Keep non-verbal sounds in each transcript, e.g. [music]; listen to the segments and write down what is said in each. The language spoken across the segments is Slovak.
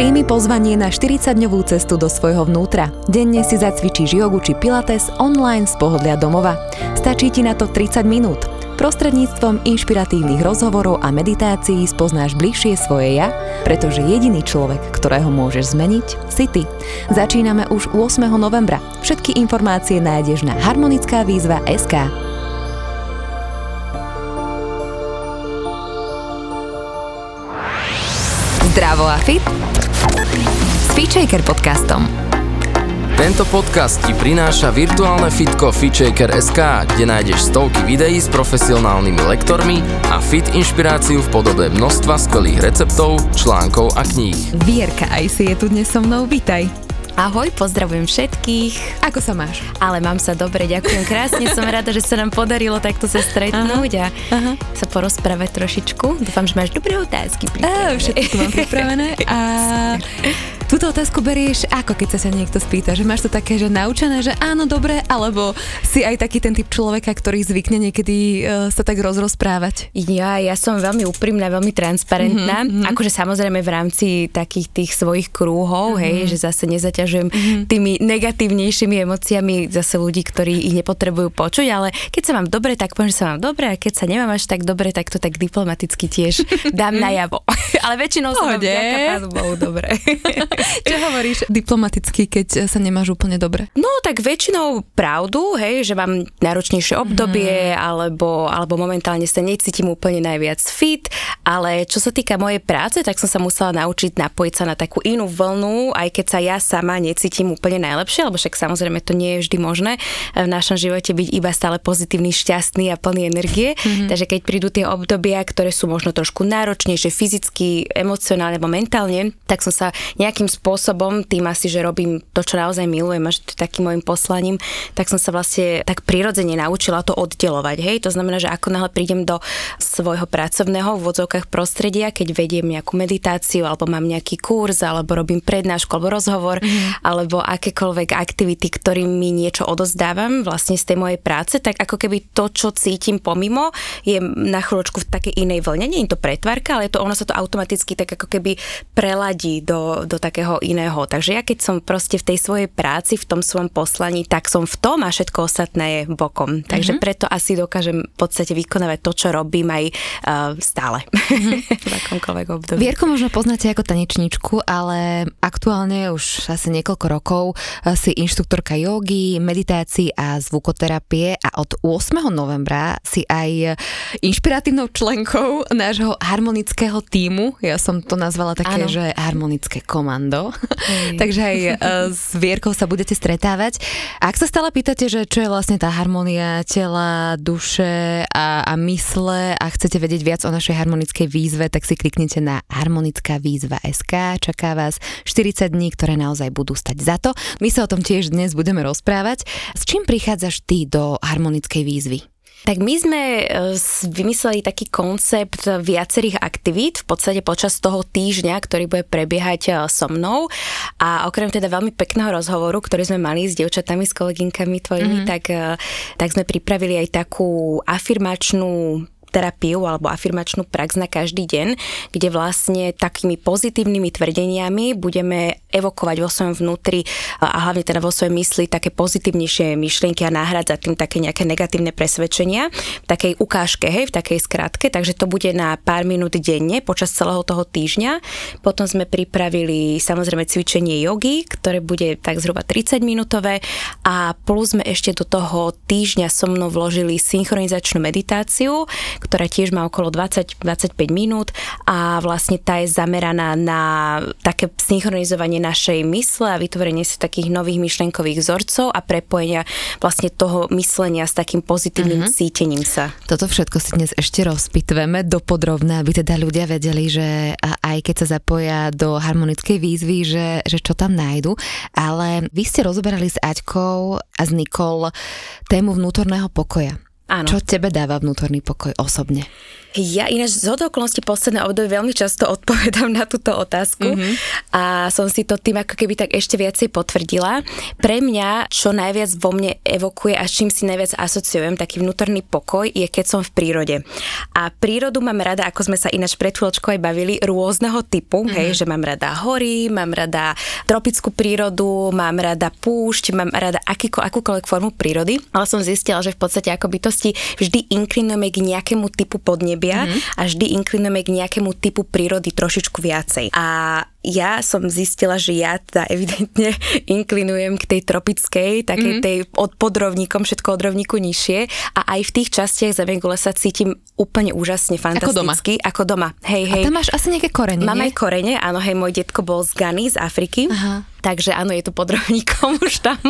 Príjmi pozvanie na 40-dňovú cestu do svojho vnútra. Denne si zacvičíš jogu či pilates online z pohodlia domova. Stačí ti na to 30 minút. Prostredníctvom inšpiratívnych rozhovorov a meditácií spoznáš bližšie svoje ja, pretože jediný človek, ktorého môžeš zmeniť, si ty. Začíname už 8. novembra. Všetky informácie nájdeš na harmonická výzva SK. Zdravo a fit Feature podcastom. Tento podcast ti prináša virtuálne fitko FitShaker.sk, kde nájdeš stovky videí s profesionálnymi lektormi a fit inšpiráciu v podobe množstva skvelých receptov, článkov a kníh. Vierka aj si je tu dnes so mnou, vítaj. Ahoj, pozdravujem všetkých. Ako sa máš? Ale mám sa dobre, ďakujem krásne. Som rada, že sa nám podarilo takto sa stretnúť a aha. sa porozprávať trošičku. Dúfam, že máš dobré otázky. Všetko mám pripravené. A [laughs] [laughs] Túto otázku berieš ako, keď sa sa niekto spýta, že máš to také, že naučené, že áno, dobre, alebo si aj taký ten typ človeka, ktorý zvykne niekedy uh, sa tak rozrozprávať? Ja, ja som veľmi úprimná, veľmi transparentná. Mm-hmm. Akože samozrejme v rámci takých tých svojich krúhov, mm-hmm. hej, že zase nezaťažujem mm-hmm. tými negatívnejšími emóciami zase ľudí, ktorí ich nepotrebujú počuť, ale keď sa mám dobre, tak poviem, že sa mám dobre a keď sa nemám až tak dobre, tak to tak diplomaticky tiež dám [laughs] najavo. [laughs] ale väčšinou sa mám dobre. [laughs] [laughs] Čo hovoríš diplomaticky, keď sa nemáš úplne dobre? No tak väčšinou pravdu, hej, že mám náročnejšie obdobie, mm. alebo, alebo momentálne sa necítim úplne najviac fit, ale čo sa týka mojej práce, tak som sa musela naučiť napojiť sa na takú inú vlnu, aj keď sa ja sama necítim úplne najlepšie, lebo však samozrejme to nie je vždy možné v našom živote byť iba stále pozitívny, šťastný a plný energie. Mm-hmm. Takže keď prídu tie obdobia, ktoré sú možno trošku náročnejšie fyzicky, emocionálne alebo mentálne, tak som sa nejakým spôsobom, tým asi, že robím to, čo naozaj milujem a že to je takým môjim poslaním, tak som sa vlastne tak prirodzene naučila to oddelovať. Hej? To znamená, že ako náhle prídem do svojho pracovného v odzovkách prostredia, keď vediem nejakú meditáciu alebo mám nejaký kurz alebo robím prednášku alebo rozhovor mm. alebo akékoľvek aktivity, ktorým mi niečo odozdávam vlastne z tej mojej práce, tak ako keby to, čo cítim pomimo, je na chvíľočku v takej inej vlne. Nie je to pretvarka, ale to, ono sa to automaticky tak ako keby preladí do, do také takého iného. Takže ja keď som proste v tej svojej práci, v tom svojom poslaní, tak som v tom a všetko ostatné je bokom. Takže mm-hmm. preto asi dokážem v podstate vykonávať to, čo robím aj uh, stále. Mm-hmm. [laughs] v akomkoľvek období. Vierku možno poznáte ako tanečničku, ale aktuálne už asi niekoľko rokov eh, si inštruktorka jogy, meditácií a zvukoterapie a od 8. novembra si aj inšpiratívnou členkou nášho harmonického týmu. Ja som to nazvala také, ano. že harmonické komando Fernando. [laughs] Takže aj e, s Vierkou sa budete stretávať. Ak sa stále pýtate, že čo je vlastne tá harmonia tela, duše a, a mysle a chcete vedieť viac o našej harmonickej výzve, tak si kliknite na harmonická výzva SK. Čaká vás 40 dní, ktoré naozaj budú stať za to. My sa o tom tiež dnes budeme rozprávať. S čím prichádzaš ty do harmonickej výzvy? Tak my sme e, vymysleli taký koncept viacerých aktivít v podstate počas toho týždňa, ktorý bude prebiehať e, so mnou a okrem teda veľmi pekného rozhovoru, ktorý sme mali s dievčatami, s koleginkami tvojimi, mm-hmm. tak, e, tak sme pripravili aj takú afirmačnú terapiu alebo afirmačnú prax na každý deň, kde vlastne takými pozitívnymi tvrdeniami budeme evokovať vo svojom vnútri a hlavne teda vo svojej mysli také pozitívnejšie myšlienky a nahradzať tým také nejaké negatívne presvedčenia v takej ukážke, hej, v takej skratke, takže to bude na pár minút denne počas celého toho týždňa. Potom sme pripravili samozrejme cvičenie jogy, ktoré bude tak zhruba 30 minútové a plus sme ešte do toho týždňa so mnou vložili synchronizačnú meditáciu, ktorá tiež má okolo 20-25 minút a vlastne tá je zameraná na také synchronizovanie našej mysle a vytvorenie si takých nových myšlenkových vzorcov a prepojenia vlastne toho myslenia s takým pozitívnym mm-hmm. cítením sa. Toto všetko si dnes ešte rozpitveme dopodrobne, aby teda ľudia vedeli, že aj keď sa zapoja do harmonickej výzvy, že, že čo tam nájdu. Ale vy ste rozoberali s Aťkou a s Nikol tému vnútorného pokoja. Áno. Čo tebe dáva vnútorný pokoj osobne? Ja ináč z okolností posledné obdobie veľmi často [laughs] odpovedám na túto otázku mm-hmm. a som si to tým ako keby tak ešte viacej potvrdila. Pre mňa, čo najviac vo mne evokuje a s čím si najviac asociujem, taký vnútorný pokoj, je keď som v prírode. A prírodu mám rada, ako sme sa ináč pred chvíľočkou aj bavili, rôzneho typu, mm-hmm. hej, že mám rada hory, mám rada tropickú prírodu, mám rada púšť, mám rada akýko, akúkoľvek formu prírody, ale som zistila, že v podstate ako bytosti vždy inklinujeme k nejakému typu podnebia mm-hmm. a vždy inklinujeme k nejakému typu prírody trošičku viacej. A ja som zistila, že ja teda evidentne [laughs] inklinujem k tej tropickej, takej mm-hmm. tej od podrovníkom, všetko od rovníku nižšie a aj v tých častiach Zemegule sa cítim úplne úžasne, fantasticky. Ako doma. Ako doma. Hej, hej. A tam máš asi nejaké korene, Mám nie? aj korene, áno, hej, môj detko bol z Gany, z Afriky. Aha. Takže áno, je to podrovníkom už tam.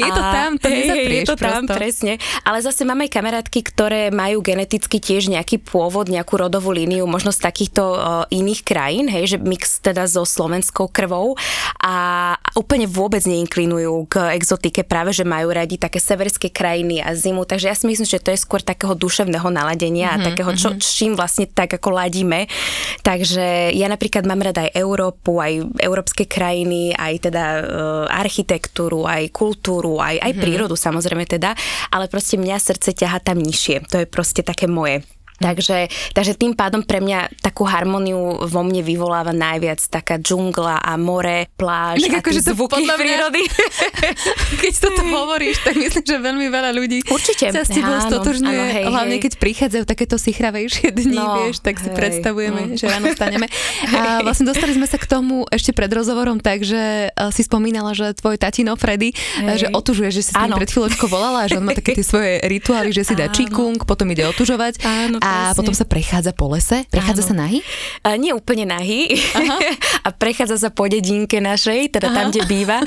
Je to tam, to hej, Je to tam, prosto. presne. Ale zase mám aj kamarátky, ktoré majú geneticky tiež nejaký pôvod, nejakú rodovú líniu, možno z takýchto uh, iných krajín, hej, že mix teda so slovenskou krvou a úplne vôbec neinklinujú k exotike, práve že majú radi také severské krajiny a zimu, takže ja si myslím, že to je skôr takého duševného naladenia mm-hmm, a mhm, takého, čo, mhm. čím vlastne tak ako ladíme. Takže ja napríklad mám rada aj Európu, aj európske krajiny, aj teda uh, architektúru, aj kultúru, aj, aj mm-hmm. prírodu samozrejme teda, ale proste mňa srdce ťaha tam nižšie. To je proste také moje. Takže, takže tým pádom pre mňa takú harmóniu vo mne vyvoláva najviac taká džungla a more, pláž tak a akože to zvuky mňa, prírody. [laughs] Keď toto hovoríš, tak myslím, že veľmi veľa ľudí Určite. sa s tebou stotožňuje. Hej, hlavne hej. keď prichádzajú takéto sichravejšie dni, no, vieš, tak si hej, predstavujeme, mm. že ráno staneme. [laughs] A vlastne dostali sme sa k tomu ešte pred rozhovorom tak, že si spomínala, že tvoj tatino Freddy, hej. že otužuje, že si s ním pred chvíľočkou volala, že on má také tie svoje rituály, že si dá čikung, potom ide otužovať. Áno, a potom sa prechádza po lese? Prechádza Áno. sa nahý? A nie úplne nahý. [laughs] a prechádza sa po dedinke našej, teda Aha. tam, kde býva.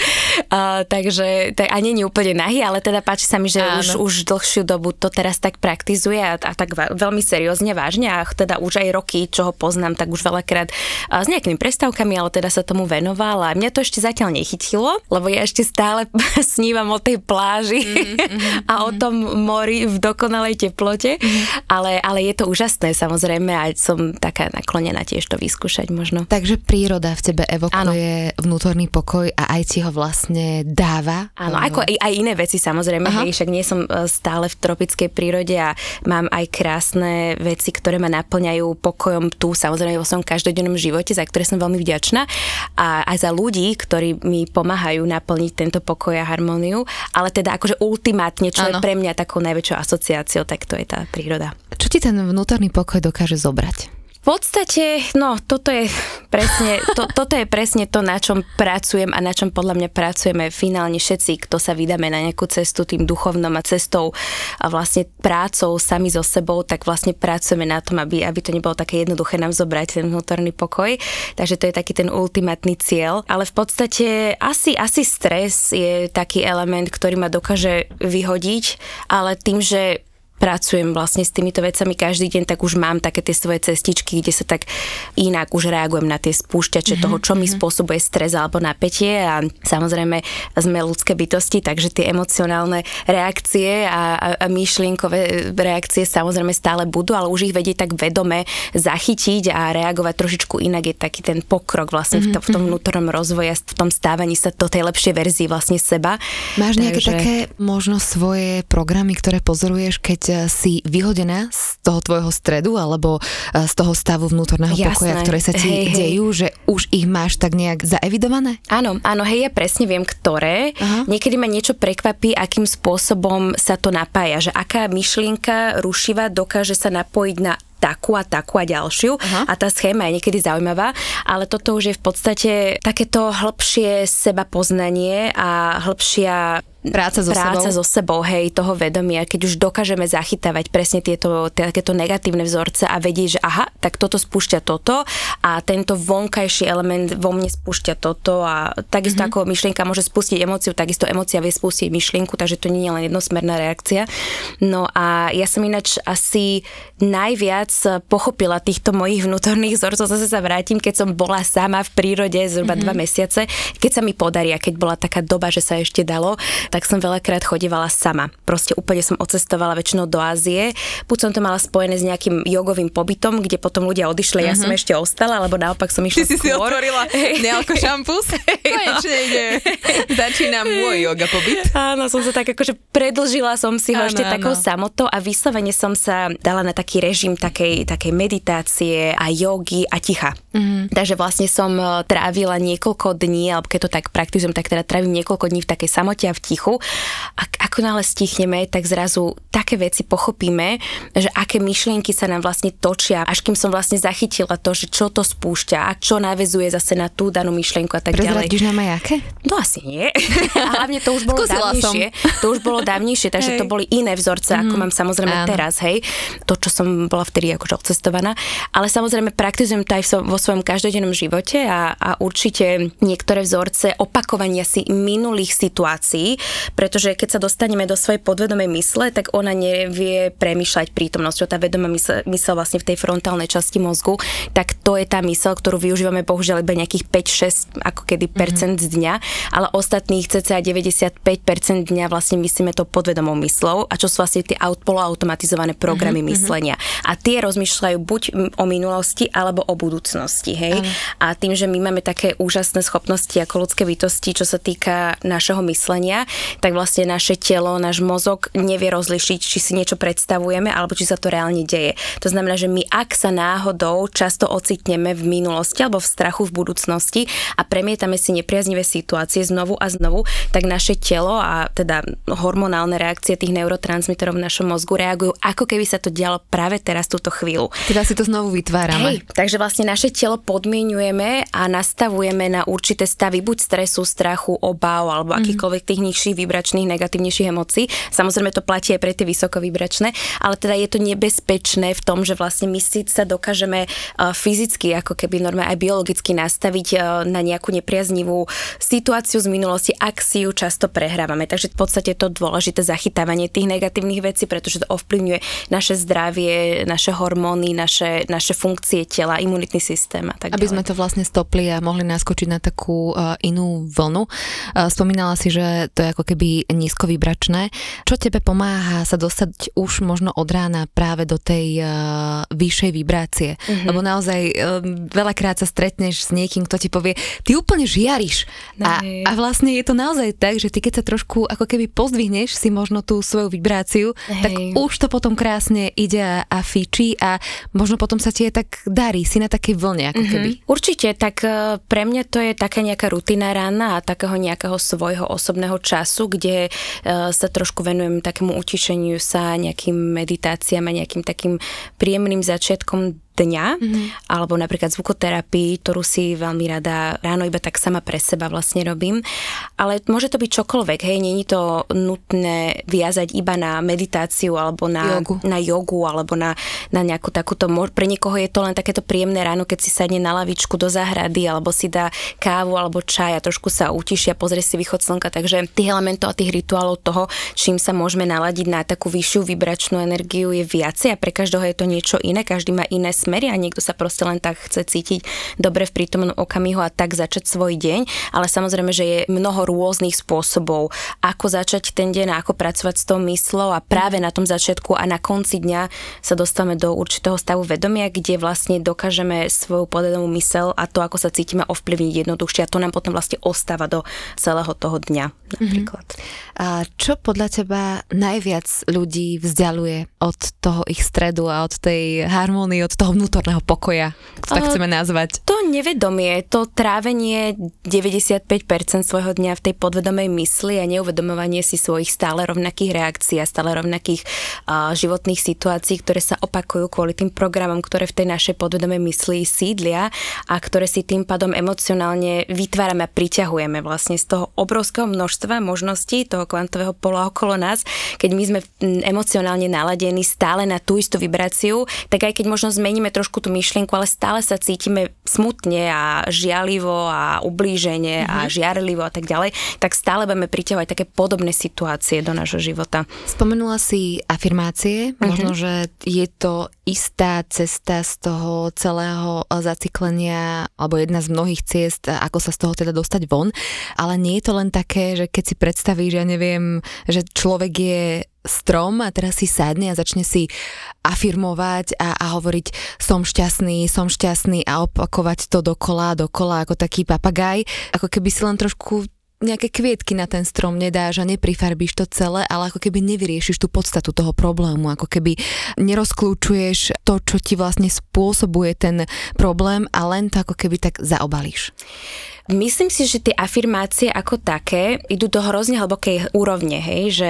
A, takže tak, a nie je úplne nahý, ale teda páči sa mi, že už, už dlhšiu dobu to teraz tak praktizuje a, a tak veľmi seriózne, vážne a teda už aj roky, čo ho poznám, tak už veľakrát a s nejakými prestávkami, ale teda sa tomu venoval a mňa to ešte zatiaľ nechytilo, lebo ja ešte stále [laughs] snívam o tej pláži mm-hmm, [laughs] a o mhm. tom mori v dokonalej teplote, mm-hmm. ale, ale je to úžasné samozrejme a som taká naklonená tiež to vyskúšať možno. Takže príroda v tebe evokuje ano. vnútorný pokoj a aj ti ho vlastne dáva? Áno, ako aj, aj iné veci samozrejme, hej, však nie som e, stále v tropickej prírode a mám aj krásne veci, ktoré ma naplňajú pokojom tu, samozrejme vo svojom každodennom živote, za ktoré som veľmi vďačná a aj za ľudí, ktorí mi pomáhajú naplniť tento pokoj a harmóniu, ale teda akože ultimátne, čo ano. je pre mňa takou najväčšou asociáciou, tak to je tá príroda. Čo ti ten vnútorný pokoj dokáže zobrať? V podstate, no, toto je presne, to, toto je presne to, na čom pracujem a na čom podľa mňa pracujeme finálne všetci, kto sa vydáme na nejakú cestu tým duchovnom a cestou a vlastne prácou sami so sebou, tak vlastne pracujeme na tom, aby, aby to nebolo také jednoduché nám zobrať ten vnútorný pokoj. Takže to je taký ten ultimátny cieľ. Ale v podstate asi, asi stres je taký element, ktorý ma dokáže vyhodiť, ale tým, že pracujem vlastne s týmito vecami každý deň, tak už mám také tie svoje cestičky, kde sa tak inak už reagujem na tie spúšťače mm-hmm. toho, čo mi mhm. spôsobuje stres alebo napätie a samozrejme sme ľudské bytosti, takže tie emocionálne reakcie a, a, a myšlienkové reakcie samozrejme stále budú, ale už ich vedieť tak vedome zachytiť a reagovať trošičku inak je taký ten pokrok vlastne mm-hmm. v, to, v tom mhm. vnútornom rozvoji a v tom stávaní sa do tej lepšej verzii vlastne seba. Máš nejaké takže... také možno svoje programy, ktoré pozoruješ, keď si vyhodená z toho tvojho stredu alebo e, z toho stavu vnútorného Jasné. pokoja, ktoré sa ti hej, dejú, hej. že už ich máš tak nejak zaevidované? Áno, áno, hej, ja presne viem, ktoré. Aha. Niekedy ma niečo prekvapí, akým spôsobom sa to napája, že aká myšlienka rušiva dokáže sa napojiť na takú a takú a ďalšiu Aha. a tá schéma je niekedy zaujímavá, ale toto už je v podstate takéto hĺbšie seba poznanie a hĺbšia práca so práca sebou. so sebou, hej, toho vedomia, keď už dokážeme zachytávať presne tieto takéto negatívne vzorce a vedieť, že aha, tak toto spúšťa toto a tento vonkajší element vo mne spúšťa toto a takisto mm-hmm. ako myšlienka môže spustiť emóciu, takisto emócia vie spustiť myšlienku, takže to nie je len jednosmerná reakcia. No a ja som ináč asi najviac pochopila týchto mojich vnútorných vzorcov, zase sa vrátim, keď som bola sama v prírode zhruba mm-hmm. dva mesiace, keď sa mi podarí a keď bola taká doba, že sa ešte dalo, tak som veľakrát chodívala sama. Proste úplne som odcestovala väčšinou do Ázie. Buď som to mala spojené s nejakým jogovým pobytom, kde potom ľudia odišli, uh-huh. ja som mhm. ešte ostala, alebo naopak som išla Ty si skôr. si otvorila [laughs] nealko šampus? Konečne ide. Začína môj yoga pobyt. Áno, som sa tak akože predlžila som si ho áno, ešte áno. takou samotou a vyslovene som sa dala na taký režim takej, takej meditácie a jogy a ticha. Uh-huh. Takže vlastne som e, trávila niekoľko dní, alebo keď to tak praktizujem, tak teda trávim niekoľko dní v takej samote a v tichu. A ako náhle stichneme, tak zrazu také veci pochopíme, že aké myšlienky sa nám vlastne točia, až kým som vlastne zachytila to, že čo to spúšťa a čo navezuje zase na tú danú myšlienku a tak ďalej. Prezradíš nám aj aké? No asi nie. [laughs] a hlavne to už bolo Skúsila dávnejšie. Som. To už bolo dávnejšie, takže hej. to boli iné vzorce, ako mm. mám samozrejme Áno. teraz, hej. To, čo som bola vtedy akože odcestovaná. Ale samozrejme praktizujem to aj vo svojom každodennom živote a, a určite niektoré vzorce opakovania si minulých situácií, pretože keď sa dostaneme do svojej podvedomej mysle, tak ona nevie premýšľať prítomnosťou. Tá vedomá mysle, mysle vlastne v tej frontálnej časti mozgu, tak to je tá mysel, ktorú využívame bohužiaľ iba nejakých 5-6 ako kedy mm-hmm. percent z dňa, ale ostatných cca 95% dňa vlastne myslíme to podvedomou myslou a čo sú vlastne tie poloautomatizované programy mm-hmm. myslenia. A tie rozmýšľajú buď o minulosti alebo o budúcnosti. Hej? Mm. A tým, že my máme také úžasné schopnosti ako ľudské bytosti, čo sa týka našeho myslenia, tak vlastne naše telo, náš mozog nevie rozlišiť, či si niečo predstavujeme alebo či sa to reálne deje. To znamená, že my ak sa náhodou často ocitneme v minulosti alebo v strachu v budúcnosti a premietame si nepriaznivé situácie znovu a znovu, tak naše telo a teda hormonálne reakcie tých neurotransmiterov v našom mozgu reagujú, ako keby sa to dialo práve teraz túto chvíľu. Teda si to znovu vytvárame. Hej, takže vlastne naše telo podmienujeme a nastavujeme na určité stavy buď stresu, strachu, obav alebo mm. akýchkoľvek tých nižších vibračných, negatívnejších emócií. Samozrejme to platí aj pre tie vysokovibračné, ale teda je to nebezpečné v tom, že vlastne my si sa dokážeme uh, fyzicky, ako keby normálne aj biologicky nastaviť uh, na nejakú nepriaznivú situáciu z minulosti, ak si ju často prehrávame. Takže v podstate to dôležité zachytávanie tých negatívnych vecí, pretože to ovplyvňuje naše zdravie, naše hormóny, naše, naše funkcie tela, imunitný systém a tak Aby ďalej. sme to vlastne stopli a mohli naskočiť na takú uh, inú vlnu. Spomínala si, že to je ako keby nízkovibračné. Čo tebe pomáha sa dostať už možno od rána práve do tej uh, vyššej vibrácie? Mm-hmm. Lebo naozaj uh, veľakrát sa stretneš s niekým, kto ti povie, ty úplne žiariš. A, a vlastne je to naozaj tak, že ty keď sa trošku ako keby pozdvihneš si možno tú svoju vibráciu, Hej. tak už to potom krásne ide a, fičí a možno potom sa ti je tak darí, si na takej vlne ako mm-hmm. keby. Určite, tak e, pre mňa to je taká nejaká rutina rána a takého nejakého svojho osobného času, kde uh, sa trošku venujem takému utišeniu sa, nejakým meditáciám a nejakým takým príjemným začiatkom dňa, mm-hmm. alebo napríklad zvukoterapii, ktorú si veľmi rada ráno iba tak sama pre seba vlastne robím. Ale môže to byť čokoľvek, hej, není to nutné viazať iba na meditáciu alebo na jogu, na jogu alebo na, na nejakú takúto, pre niekoho je to len takéto príjemné ráno, keď si sadne na lavičku do záhrady alebo si dá kávu alebo čaj a trošku sa utišia, pozrie si východ slnka, takže tých elementov a tých rituálov toho, čím sa môžeme naladiť na takú vyššiu vibračnú energiu je viacej a pre každého je to niečo iné, každý má iné a niekto sa proste len tak chce cítiť dobre v prítomnom okamihu a tak začať svoj deň, ale samozrejme, že je mnoho rôznych spôsobov, ako začať ten deň ako pracovať s tou myslou. A práve na tom začiatku a na konci dňa sa dostávame do určitého stavu vedomia, kde vlastne dokážeme svoju podvedomú mysel a to, ako sa cítime ovplyvniť jednoduchšie. A to nám potom vlastne ostáva do celého toho dňa napríklad. Mm-hmm. A čo podľa teba najviac ľudí vzdialuje od toho ich stredu a od tej harmónie, od toho vnútorného pokoja, to tak chceme nazvať? To nevedomie, to trávenie 95% svojho dňa v tej podvedomej mysli a neuvedomovanie si svojich stále rovnakých reakcií a stále rovnakých uh, životných situácií, ktoré sa opakujú kvôli tým programom, ktoré v tej našej podvedomej mysli sídlia a ktoré si tým pádom emocionálne vytvárame a priťahujeme vlastne z toho obrovského množstva možností toho kvantového pola okolo nás, keď my sme emocionálne naladení stále na tú istú vibráciu, tak aj keď možno zmeníme trošku tú myšlienku, ale stále sa cítime smutne a žialivo a ublíženie mm-hmm. a mhm. žiarlivo a tak ďalej, tak stále budeme priťahovať také podobné situácie do nášho života. Spomenula si afirmácie, mm-hmm. možno, že je to istá cesta z toho celého zaciklenia, alebo jedna z mnohých ciest, ako sa z toho teda dostať von, ale nie je to len také, že keď si predstavíš, ja neviem, že človek je strom a teraz si sadne a začne si afirmovať a, a hovoriť som šťastný, som šťastný a opakovať to dokola, dokola ako taký papagaj, ako keby si len trošku nejaké kvietky na ten strom nedáš a neprifarbíš to celé, ale ako keby nevyriešiš tú podstatu toho problému, ako keby nerozklúčuješ to, čo ti vlastne spôsobuje ten problém a len to ako keby tak zaobalíš. Myslím si, že tie afirmácie ako také idú do hrozne hlbokej úrovne, hej, že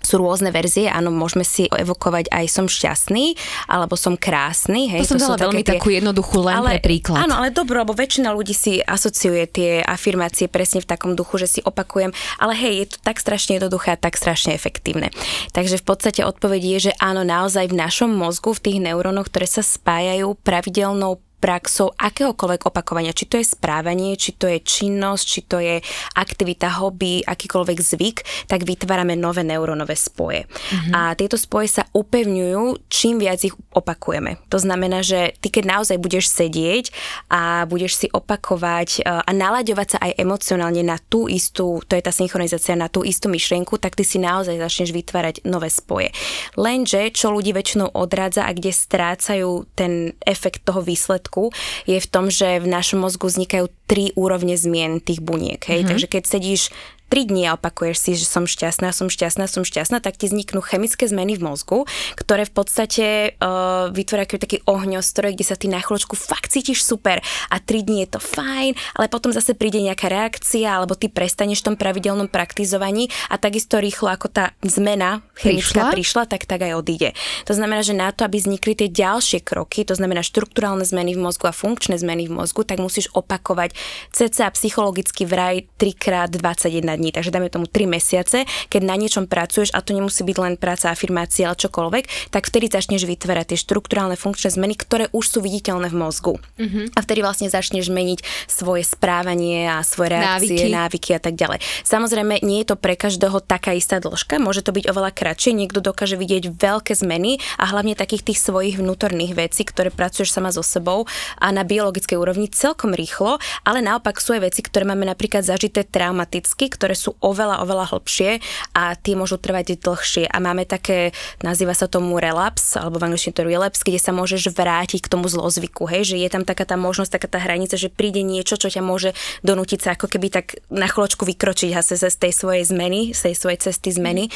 sú rôzne verzie, áno, môžeme si evokovať aj som šťastný, alebo som krásny. Hej, to som to dala veľmi tie... takú jednoduchú len ale, pre príklad. Áno, ale dobro, lebo väčšina ľudí si asociuje tie afirmácie presne v takom duchu, že si opakujem, ale hej, je to tak strašne jednoduché a tak strašne efektívne. Takže v podstate odpoveď je, že áno, naozaj v našom mozgu, v tých neurónoch, ktoré sa spájajú pravidelnou praxou akéhokoľvek opakovania, či to je správanie, či to je činnosť, či to je aktivita, hobby, akýkoľvek zvyk, tak vytvárame nové neurónové spoje. Mm-hmm. A tieto spoje sa upevňujú, čím viac ich opakujeme. To znamená, že ty keď naozaj budeš sedieť a budeš si opakovať e, a nalaďovať sa aj emocionálne na tú istú, to je tá synchronizácia, na tú istú myšlienku, tak ty si naozaj začneš vytvárať nové spoje. Lenže, čo ľudí väčšinou odrádza a kde strácajú ten efekt toho výsledku, mozku je v tom, že v našom mozgu vznikajú tri úrovne zmien tých buniek. Hej? Mm-hmm. Takže keď sedíš 3 dní a opakuješ si, že som šťastná, som šťastná, som šťastná, tak ti vzniknú chemické zmeny v mozgu, ktoré v podstate uh, vytvoria taký ohňostroj, kde sa ty na chvíľočku fakt cítiš super a 3 dní je to fajn, ale potom zase príde nejaká reakcia alebo ty prestaneš v tom pravidelnom praktizovaní a takisto rýchlo ako tá zmena chemická prišla, prišla tak tak aj odíde. To znamená, že na to, aby vznikli tie ďalšie kroky, to znamená štruktúrálne zmeny v mozgu a funkčné zmeny v mozgu, tak musíš opakovať cca psychologicky vraj 3 krát 21 dní, takže dáme tomu 3 mesiace, keď na niečom pracuješ a to nemusí byť len práca, afirmácia, ale čokoľvek, tak vtedy začneš vytvárať tie štruktúrálne funkčné zmeny, ktoré už sú viditeľné v mozgu. Mm-hmm. A vtedy vlastne začneš meniť svoje správanie a svoje reakcie, návyky. návyky a tak ďalej. Samozrejme, nie je to pre každého taká istá dĺžka, môže to byť oveľa kratšie, niekto dokáže vidieť veľké zmeny a hlavne takých tých svojich vnútorných vecí, ktoré pracuješ sama so sebou a na biologickej úrovni celkom rýchlo, ale naopak sú aj veci, ktoré máme napríklad zažité traumaticky, ktoré ktoré sú oveľa, oveľa hlbšie a tie môžu trvať dlhšie. A máme také, nazýva sa tomu relaps, alebo v angličtine to relapse, kde sa môžeš vrátiť k tomu zlozvyku, hej, že je tam taká tá možnosť, taká tá hranica, že príde niečo, čo ťa môže donútiť sa ako keby tak na chvíľočku vykročiť zase z tej svojej zmeny, z tej svojej cesty zmeny.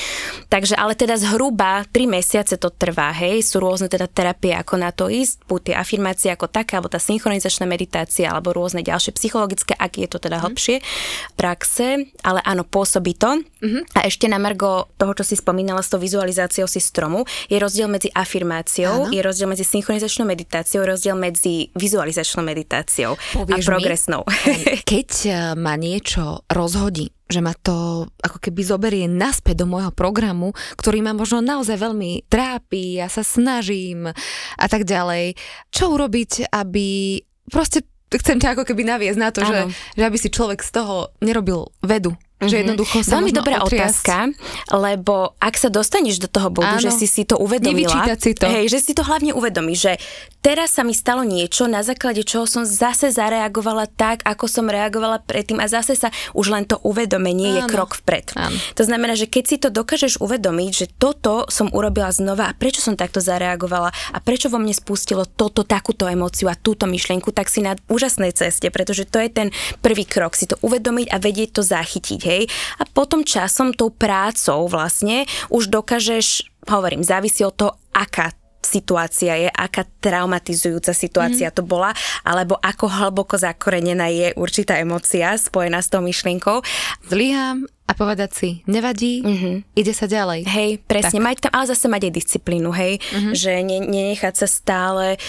Takže ale teda zhruba 3 mesiace to trvá, hej, sú rôzne teda terapie, ako na to ísť, buď tie afirmácie ako taká, alebo tá synchronizačná meditácia, alebo rôzne ďalšie psychologické, ak je to teda mm. hlbšie praxe, ale áno, pôsobí to. Uh-huh. A ešte na margo toho, čo si spomínala s tou vizualizáciou si stromu, je rozdiel medzi afirmáciou, áno. je rozdiel medzi synchronizačnou meditáciou, rozdiel medzi vizualizačnou meditáciou Povieš a progresnou. Mi, keď eh, ma niečo rozhodí, že ma to ako keby zoberie naspäť do môjho programu, ktorý ma možno naozaj veľmi trápi, ja sa snažím a tak ďalej. Čo urobiť, aby proste chcem ťa ako keby naviesť na to, že, že aby si človek z toho nerobil vedu. Mm-hmm. Že mhm. jednoducho sa Veľmi dobrá otriasť. otázka, lebo ak sa dostaneš do toho bodu, Áno. že si si to uvedomila, si to. Hej, že si to hlavne uvedomíš, že teraz sa mi stalo niečo, na základe čoho som zase zareagovala tak, ako som reagovala predtým a zase sa už len to uvedomenie Áno. je krok vpred. Áno. To znamená, že keď si to dokážeš uvedomiť, že toto som urobila znova a prečo som takto zareagovala a prečo vo mne spustilo toto, takúto emóciu a túto myšlienku, tak si na úžasnej ceste, pretože to je ten prvý krok, si to uvedomiť a vedieť to zachytiť hej. A potom časom tou prácou vlastne už dokážeš, hovorím, závisí od toho, aká situácia je, aká traumatizujúca situácia mm. to bola, alebo ako hlboko zakorenená je určitá emocia spojená s tou myšlienkou. Zlyhám a povedať si, nevadí, mm-hmm. ide sa ďalej. Hej, presne, tak. mať tam, ale zase mať aj disciplínu, hej, mm-hmm. že ne, nenechať sa stále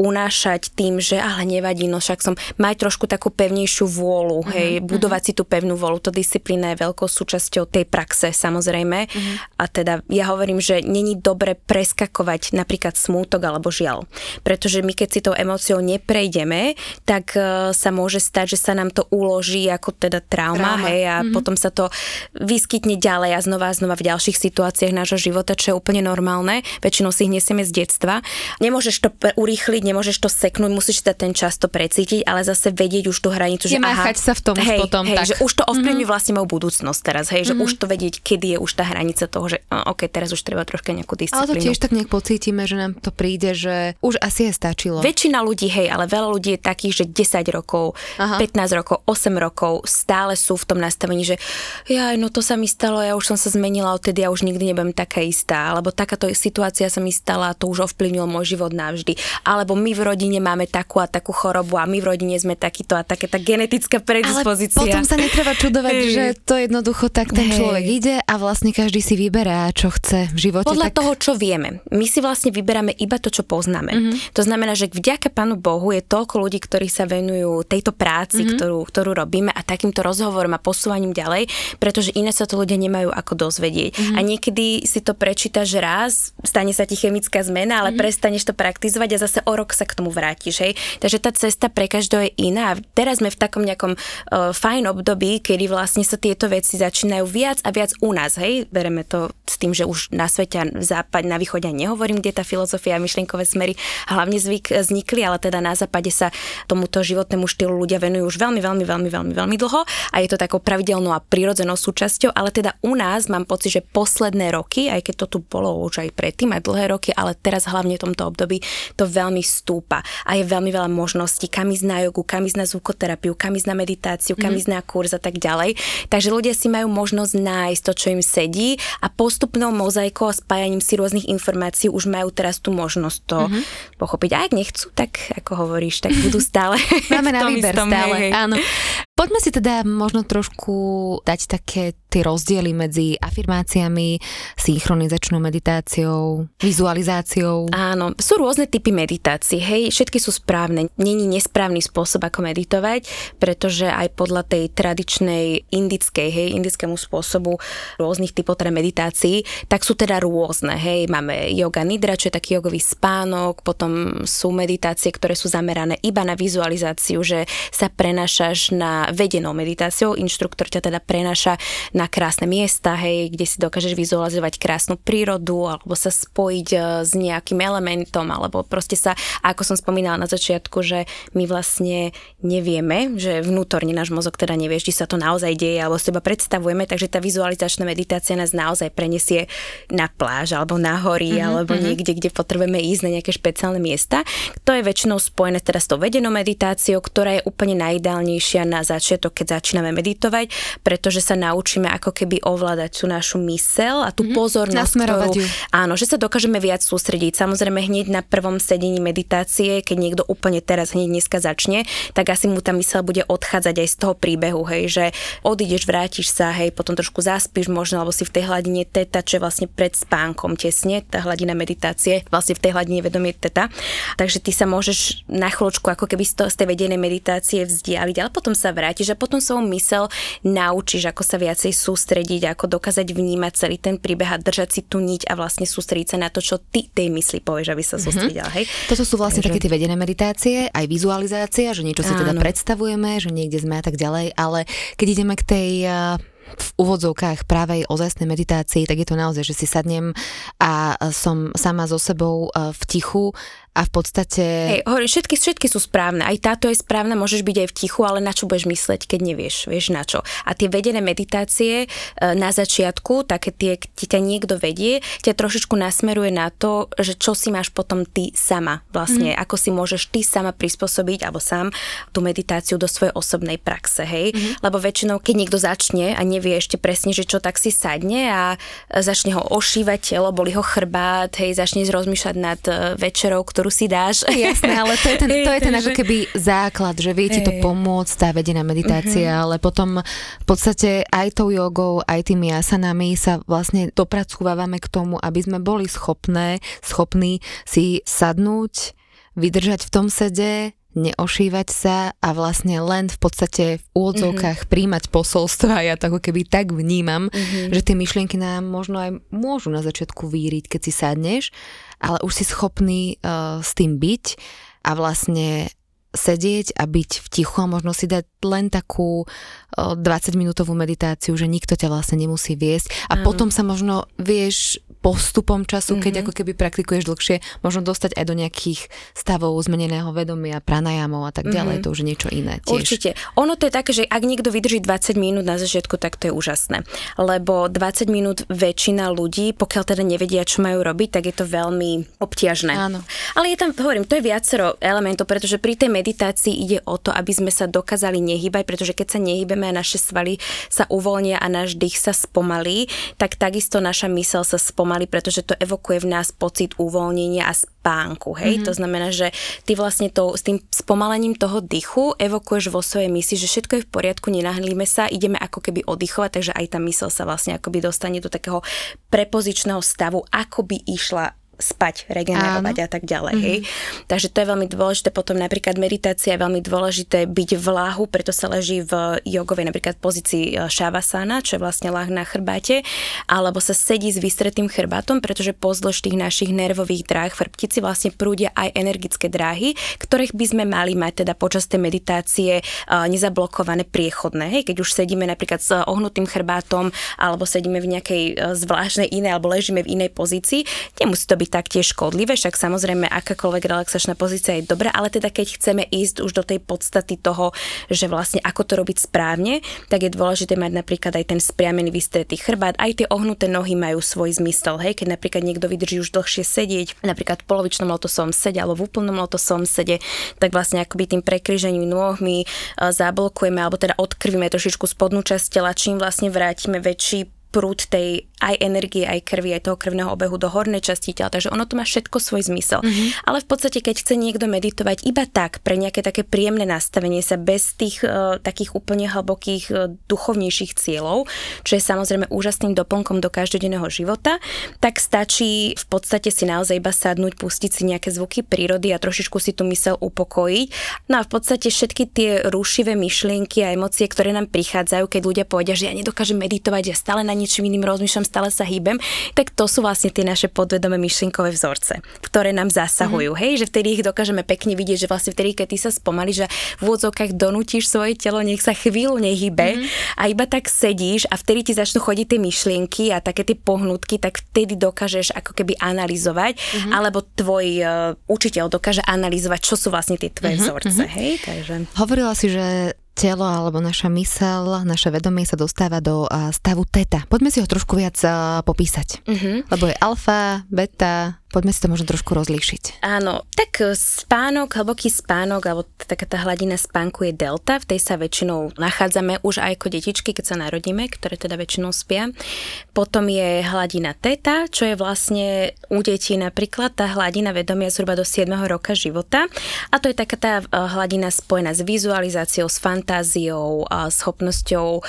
unášať tým, že ale nevadí, no však som, mať trošku takú pevnejšiu vôľu, uh-huh, hej, budovať uh-huh. si tú pevnú vôľu, to disciplína je veľkou súčasťou tej praxe, samozrejme. Uh-huh. A teda ja hovorím, že není dobre preskakovať napríklad smútok alebo žiaľ. Pretože my keď si tou emóciou neprejdeme, tak uh, sa môže stať, že sa nám to uloží ako teda trauma, trauma. hej, a uh-huh. potom sa to vyskytne ďalej a znova a znova v ďalších situáciách nášho života, čo je úplne normálne. Väčšinou si ich nesieme z detstva. Nemôžeš to urýchliť nemôžeš to seknúť, musíš sa ten čas to precítiť, ale zase vedieť už tú hranicu, že aha, sa v tom hej, potom. Hej, tak. že už to ovplyvňuje mm-hmm. vlastne moju budúcnosť teraz, hej, že mm-hmm. už to vedieť, kedy je už tá hranica toho, že OK, teraz už treba troška nejakú disciplínu. Ale to tiež tak nejak pocítime, že nám to príde, že už asi je stačilo. Väčšina ľudí, hej, ale veľa ľudí je takých, že 10 rokov, Aha. 15 rokov, 8 rokov stále sú v tom nastavení, že ja, no to sa mi stalo, ja už som sa zmenila odtedy, ja už nikdy nebudem taká istá, alebo takáto situácia sa mi stala, to už ovplyvnilo môj život navždy. Alebo my v rodine máme takú a takú chorobu a my v rodine sme takýto a také, tá genetická predispozícia. Ale potom sa netreba čudovať, hey. že to jednoducho tak ten hey. človek ide a vlastne každý si vyberá, čo chce v živote. Podľa tak... toho, čo vieme. My si vlastne vyberáme iba to, čo poznáme. Mm-hmm. To znamená, že vďaka Pánu Bohu je toľko ľudí, ktorí sa venujú tejto práci, mm-hmm. ktorú, ktorú robíme a takýmto rozhovorom a posúvaním ďalej, pretože iné sa to ľudia nemajú ako dozvedieť. Mm-hmm. A niekedy si to prečítaš raz, stane sa ti chemická zmena, ale mm-hmm. prestaneš to praktizovať a zase o rok sa k tomu vrátiš. Hej? Takže tá cesta pre každého je iná. Teraz sme v takom nejakom uh, fajn období, kedy vlastne sa tieto veci začínajú viac a viac u nás. Hej? Bereme to s tým, že už na svete, v západe, na východe nehovorím, kde tá filozofia a myšlienkové smery hlavne zvyk, vznikli, ale teda na západe sa tomuto životnému štýlu ľudia venujú už veľmi, veľmi, veľmi, veľmi, veľmi dlho a je to takou pravidelnou a prirodzenou súčasťou, ale teda u nás mám pocit, že posledné roky, aj keď to tu bolo už aj predtým, aj dlhé roky, ale teraz hlavne v tomto období to veľmi stúpa a je veľmi veľa možností, kam ísť na jogu, kam ísť na zvukoterapiu, kam ísť na meditáciu, kam mm. ísť na kurz a tak ďalej. Takže ľudia si majú možnosť nájsť to, čo im sedí a postupnou mozaikou a spájaním si rôznych informácií už majú teraz tú možnosť to mm-hmm. pochopiť. A ak nechcú, tak ako hovoríš, tak budú stále Máme [laughs] na výber stále, hej. áno. Poďme si teda možno trošku dať také tie rozdiely medzi afirmáciami, synchronizačnou meditáciou, vizualizáciou. Áno, sú rôzne typy meditácií, hej, všetky sú správne. Není nesprávny spôsob, ako meditovať, pretože aj podľa tej tradičnej indickej, hej, indickému spôsobu rôznych typov teda meditácií, tak sú teda rôzne, hej. Máme yoga nidra, čo je taký jogový spánok, potom sú meditácie, ktoré sú zamerané iba na vizualizáciu, že sa prenášaš na vedenou meditáciou. Inštruktor ťa teda prenáša na krásne miesta, hej, kde si dokážeš vizualizovať krásnu prírodu alebo sa spojiť e, s nejakým elementom alebo proste sa, ako som spomínala na začiatku, že my vlastne nevieme, že vnútorne náš mozog teda nevie, či sa to naozaj deje alebo si iba predstavujeme, takže tá vizualizačná meditácia nás naozaj prenesie na pláž alebo na hory mm-hmm, alebo mm-hmm. niekde, kde potrebujeme ísť na nejaké špeciálne miesta. To je väčšinou spojené teda s tou vedenou meditáciou, ktorá je úplne najideálnejšia na začiatok, keď začíname meditovať, pretože sa naučíme ako keby ovládať tú našu mysel a tú mm-hmm. pozornosť, ktorú, ju. áno, že sa dokážeme viac sústrediť. Samozrejme hneď na prvom sedení meditácie, keď niekto úplne teraz hneď dneska začne, tak asi mu tá mysel bude odchádzať aj z toho príbehu, hej, že odídeš, vrátiš sa, hej, potom trošku zaspíš možno, alebo si v tej hladine teta, čo je vlastne pred spánkom tesne, tá hladina meditácie, vlastne v tej hladine vedomie teta. Takže ty sa môžeš na chvíľočku ako keby z, toho, z tej vedenej meditácie vzdialiť, ale potom sa vrátiš vrátiš a potom svojou mysel naučíš, ako sa viacej sústrediť, ako dokázať vnímať celý ten príbeh a držať si tú niť a vlastne sústrediť sa na to, čo ty tej mysli povieš, aby sa mhm. sústredila. Mm-hmm. Hej? Toto sú vlastne Takže... také tie vedené meditácie, aj vizualizácia, že niečo si teda Áno. teda predstavujeme, že niekde sme a tak ďalej, ale keď ideme k tej v úvodzovkách právej ozajstnej meditácii, tak je to naozaj, že si sadnem a som sama so sebou v tichu a v podstate... Hej, hovorím, všetky, všetky sú správne. Aj táto je správna, môžeš byť aj v tichu, ale na čo budeš mysleť, keď nevieš, vieš na čo. A tie vedené meditácie e, na začiatku, také tie, ti ťa niekto vedie, ťa trošičku nasmeruje na to, že čo si máš potom ty sama vlastne, mm. ako si môžeš ty sama prispôsobiť, alebo sám tú meditáciu do svojej osobnej praxe, hej. Mm. Lebo väčšinou, keď niekto začne a nevie ešte presne, že čo tak si sadne a začne ho ošívať telo, boli ho chrbát, hej, začne rozmýšľať nad e, večerou, ktorú si dáš. Jasné, ale to je ten, to je ten ako keby základ, že vie ti to pomôcť, tá vedená meditácia, uh-huh. ale potom v podstate aj tou jogou, aj tými asanami sa vlastne dopracúvame k tomu, aby sme boli schopné, schopní si sadnúť vydržať v tom sede, neošívať sa a vlastne len v podstate v úvodzovkách mm-hmm. príjmať posolstva. Ja to ako keby tak vnímam, mm-hmm. že tie myšlienky nám možno aj môžu na začiatku víriť, keď si sadneš, ale už si schopný uh, s tým byť a vlastne sedieť a byť v tichu a možno si dať len takú 20-minútovú meditáciu, že nikto ťa vlastne nemusí viesť a Áno. potom sa možno vieš postupom času, keď mm-hmm. ako keby praktikuješ dlhšie, možno dostať aj do nejakých stavov zmeneného vedomia, pranajamov a tak ďalej, mm-hmm. to už je niečo iné tiež. Určite. Ono to je také, že ak niekto vydrží 20 minút na začiatku, tak to je úžasné. Lebo 20 minút väčšina ľudí, pokiaľ teda nevedia, čo majú robiť, tak je to veľmi obťažné. Áno. Ale je tam, hovorím, to je viacero elementov, pretože pri tej meditácii ide o to, aby sme sa dokázali nehybať, pretože keď sa nehybeme a naše svaly sa uvoľnia a náš dých sa spomalí, tak takisto naša mysel sa spomalí spomalí, pretože to evokuje v nás pocit uvoľnenia a spánku. Hej? Mm-hmm. To znamená, že ty vlastne to, s tým spomalením toho dychu evokuješ vo svojej mysli, že všetko je v poriadku, nenahlíme sa, ideme ako keby oddychovať, takže aj tá mysel sa vlastne akoby dostane do takého prepozičného stavu, ako by išla spať, regenerovať Áno. a tak ďalej. Mm-hmm. Hej. Takže to je veľmi dôležité. Potom napríklad meditácia je veľmi dôležité byť v láhu, preto sa leží v jogovej napríklad pozícii e, šavasana, čo je vlastne láh na chrbáte, alebo sa sedí s vystretým chrbátom, pretože pozdĺž tých našich nervových dráh v chrbtici vlastne prúdia aj energické dráhy, ktorých by sme mali mať teda počas tej meditácie e, nezablokované priechodné. Hej. Keď už sedíme napríklad s ohnutým chrbátom alebo sedíme v nejakej e, zvláštnej inej alebo ležíme v inej pozícii, nemusí to byť taktiež škodlivé, však samozrejme akákoľvek relaxačná pozícia je dobrá, ale teda keď chceme ísť už do tej podstaty toho, že vlastne ako to robiť správne, tak je dôležité mať napríklad aj ten spriamený vystretý chrbát, aj tie ohnuté nohy majú svoj zmysel, hej, keď napríklad niekto vydrží už dlhšie sedieť, napríklad v polovičnom lotosom sede alebo v úplnom lotosom sede, tak vlastne akoby tým prekryžením nôh my e, zablokujeme alebo teda odkrvíme trošičku spodnú časť tela, čím vlastne vrátime väčší prúd tej aj energie, aj krvi, aj toho krvného obehu do hornej časti tela. Takže ono to má všetko svoj zmysel. Mm-hmm. Ale v podstate, keď chce niekto meditovať iba tak, pre nejaké také príjemné nastavenie sa bez tých uh, takých úplne hlbokých uh, duchovnejších cieľov, čo je samozrejme úžasným doplnkom do každodenného života, tak stačí v podstate si naozaj iba sadnúť, pustiť si nejaké zvuky prírody a trošičku si tú mysel upokojiť. No a v podstate všetky tie rušivé myšlienky a emócie, ktoré nám prichádzajú, keď ľudia povedia, že ja nedokážem meditovať, ja stále na niečím iným rozmýšľam, stále sa hýbem, tak to sú vlastne tie naše podvedomé myšlienkové vzorce, ktoré nám zasahujú. Mm-hmm. Hej, že vtedy ich dokážeme pekne vidieť, že vlastne vtedy, keď ty sa spomalí, že v úvodzovkách donútiš svoje telo, nech sa chvíľu nehybe mm-hmm. a iba tak sedíš a vtedy ti začnú chodiť tie myšlienky a také tie pohnutky, tak vtedy dokážeš ako keby analyzovať, mm-hmm. alebo tvoj uh, učiteľ dokáže analyzovať, čo sú vlastne tie tvoje mm-hmm. vzorce. Hej, takže... Hovorila si, že telo alebo naša mysel, naše vedomie sa dostáva do stavu teta. Poďme si ho trošku viac popísať. Uh-huh. Lebo je alfa, beta, Poďme si to možno trošku rozlíšiť. Áno, tak spánok, hlboký spánok, alebo taká tá hladina spánku je delta, v tej sa väčšinou nachádzame už aj ako detičky, keď sa narodíme, ktoré teda väčšinou spia. Potom je hladina teta, čo je vlastne u detí napríklad tá hladina vedomia zhruba do 7. roka života. A to je taká tá e, hladina spojená s vizualizáciou, s fantáziou, schopnosťou e,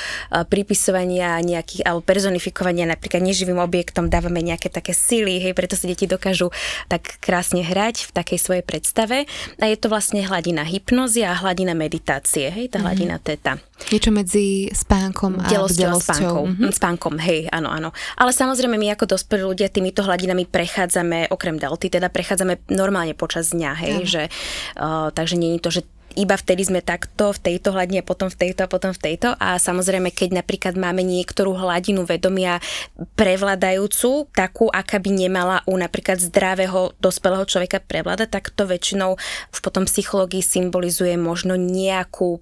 pripisovania nejakých, alebo personifikovania napríklad neživým objektom, dávame nejaké také sily, hej, preto sa deti dokážu dokážu tak krásne hrať v takej svojej predstave. A je to vlastne hladina hypnozy a hladina meditácie, hej, tá mm-hmm. hladina teta. Niečo medzi spánkom a delosťou. Spánkom, mm-hmm. spánkom, hej, áno, áno. Ale samozrejme my ako dospelí ľudia týmito hladinami prechádzame, okrem delty, teda prechádzame normálne počas dňa, hej, že, uh, takže nie je to, že iba vtedy sme takto, v tejto hladine, potom v tejto a potom v tejto. A samozrejme, keď napríklad máme niektorú hladinu vedomia prevladajúcu, takú, aká by nemala u napríklad zdravého dospelého človeka prevládať, tak to väčšinou už potom psychológii symbolizuje možno nejakú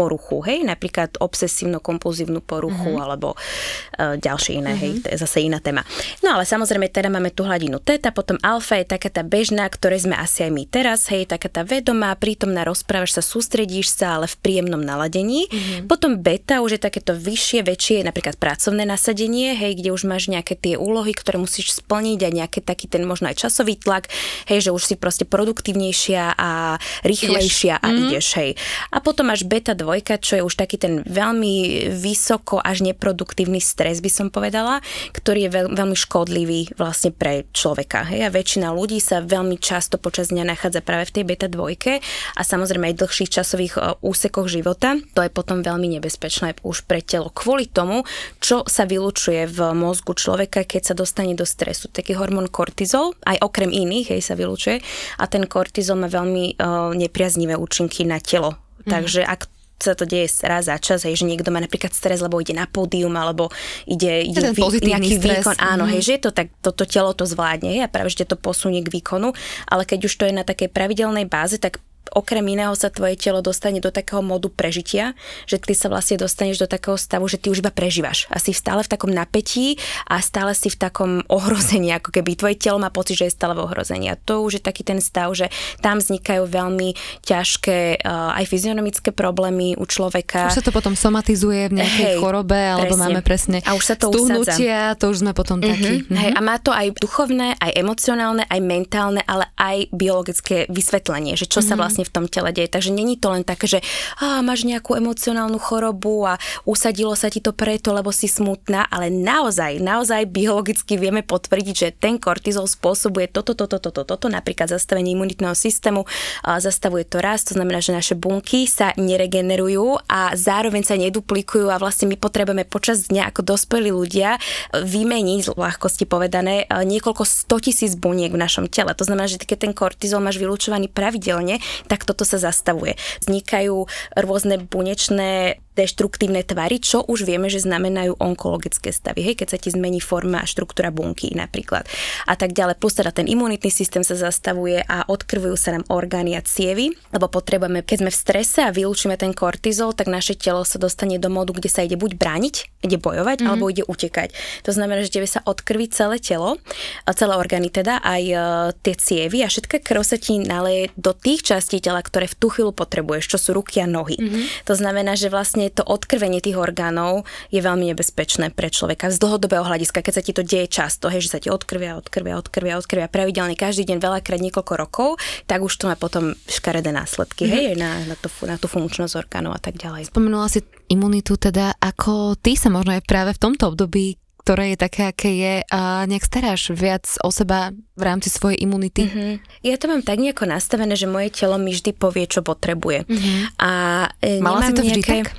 poruchu, hej, napríklad obsesívno-kompulzívnu poruchu mm-hmm. alebo uh, ďalšie iné, mm-hmm. hej, to je zase iná téma. No ale samozrejme teda máme tú hladinu teta, potom alfa je taká tá bežná, ktoré sme asi aj my teraz, hej, taká tá vedomá, prítomná, rozprávaš sa, sústredíš sa, ale v príjemnom naladení. Mm-hmm. Potom beta už je takéto vyššie, väčšie, napríklad pracovné nasadenie, hej, kde už máš nejaké tie úlohy, ktoré musíš splniť a nejaký taký ten možno aj časový tlak, hej, že už si proste produktívnejšia a rýchlejšia ideš. a mm-hmm. ideš, hej. A potom máš beta 2 2, čo je už taký ten veľmi vysoko až neproduktívny stres, by som povedala, ktorý je veľ, veľmi škodlivý vlastne pre človeka. Hej? A väčšina ľudí sa veľmi často počas dňa nachádza práve v tej beta 2 a samozrejme aj dlhších časových e, úsekoch života. To je potom veľmi nebezpečné už pre telo kvôli tomu, čo sa vylučuje v mozgu človeka, keď sa dostane do stresu. Taký hormón kortizol, aj okrem iných, hej, sa vylučuje a ten kortizol má veľmi uh, nepriaznivé účinky na telo. Mm. Takže ak sa to deje raz za čas, hej, že niekto má napríklad stres, lebo ide na pódium, alebo ide, ide vý, nejaký stres. výkon. Áno, mm. hej, že je to tak, toto to telo to zvládne hej, a práve, že to posunie k výkonu, ale keď už to je na takej pravidelnej báze, tak okrem iného sa tvoje telo dostane do takého modu prežitia, že ty sa vlastne dostaneš do takého stavu, že ty už iba prežívaš. A si stále v takom napätí a stále si v takom [laughs] ohrození, ako keby tvoje telo má pocit, že je stále v ohrození. A to už je taký ten stav, že tam vznikajú veľmi ťažké uh, aj fyzionomické problémy u človeka. Už sa to potom somatizuje v nejakej Hej, chorobe, alebo presne. máme presne a už sa to stuhnutia, to už sme potom mm-hmm. takí. Mm-hmm. Hej, a má to aj duchovné, aj emocionálne, aj mentálne, ale aj biologické vysvetlenie, že čo mm-hmm. sa vlastne vlastne v tom tele deje. Takže není to len také, že á, máš nejakú emocionálnu chorobu a usadilo sa ti to preto, lebo si smutná, ale naozaj, naozaj biologicky vieme potvrdiť, že ten kortizol spôsobuje toto, toto, toto, toto, napríklad zastavenie imunitného systému, zastavuje to rast, to znamená, že naše bunky sa neregenerujú a zároveň sa neduplikujú a vlastne my potrebujeme počas dňa ako dospelí ľudia vymeniť, ľahkosti povedané, niekoľko 100 tisíc buniek v našom tele. To znamená, že keď ten kortizol máš vylúčovaný pravidelne, tak toto sa zastavuje. Vznikajú rôzne bunečné deštruktívne tvary, čo už vieme, že znamenajú onkologické stavy. Hej, keď sa ti zmení forma a štruktúra bunky napríklad. A tak ďalej. Plus teda ten imunitný systém sa zastavuje a odkrvujú sa nám orgány a cievy, lebo potrebujeme, keď sme v strese a vylúčime ten kortizol, tak naše telo sa dostane do modu, kde sa ide buď brániť, ide bojovať, mm-hmm. alebo ide utekať. To znamená, že sa odkrví celé telo, celé orgány teda, aj e, tie cievy a všetká krv sa ti naleje do tých častí tela, ktoré v tú chvíľu potrebuješ, čo sú ruky a nohy. Mm-hmm. To znamená, že vlastne to odkrvenie tých orgánov je veľmi nebezpečné pre človeka z dlhodobého hľadiska, keď sa ti to deje často, hej, že sa ti odkrvia, odkrvia, odkrvia, odkrvia pravidelne každý deň veľakrát niekoľko rokov, tak už to má potom škaredé následky, mm-hmm. hej, na, na, to, na tú funkčnosť orgánov a tak ďalej. Spomenula si imunitu, teda ako ty sa možno aj práve v tomto období ktoré je také, aké je a nejak staráš viac o seba v rámci svojej imunity? Mm-hmm. Ja to mám tak nejako nastavené, že moje telo mi vždy povie, čo potrebuje. Mm-hmm. A e, Mala si to vždy nejaké... tak?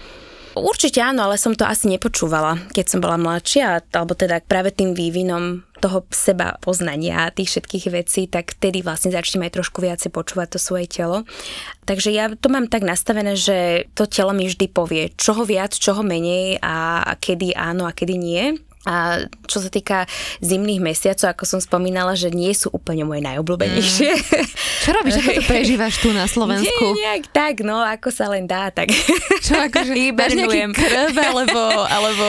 Určite áno, ale som to asi nepočúvala, keď som bola mladšia, alebo teda práve tým vývinom toho seba poznania a tých všetkých vecí, tak vtedy vlastne začneme aj trošku viacej počúvať to svoje telo. Takže ja to mám tak nastavené, že to telo mi vždy povie, čoho viac, čoho menej a kedy áno a kedy nie. A čo sa týka zimných mesiacov, ako som spomínala, že nie sú úplne moje najobľúbenejšie. Mm. Čo robíš, ako to [laughs] prežívaš tu na Slovensku? Nie, nejak tak, no, ako sa len dá, tak Čo, akože [laughs] nejaký krv, alebo, [laughs] alebo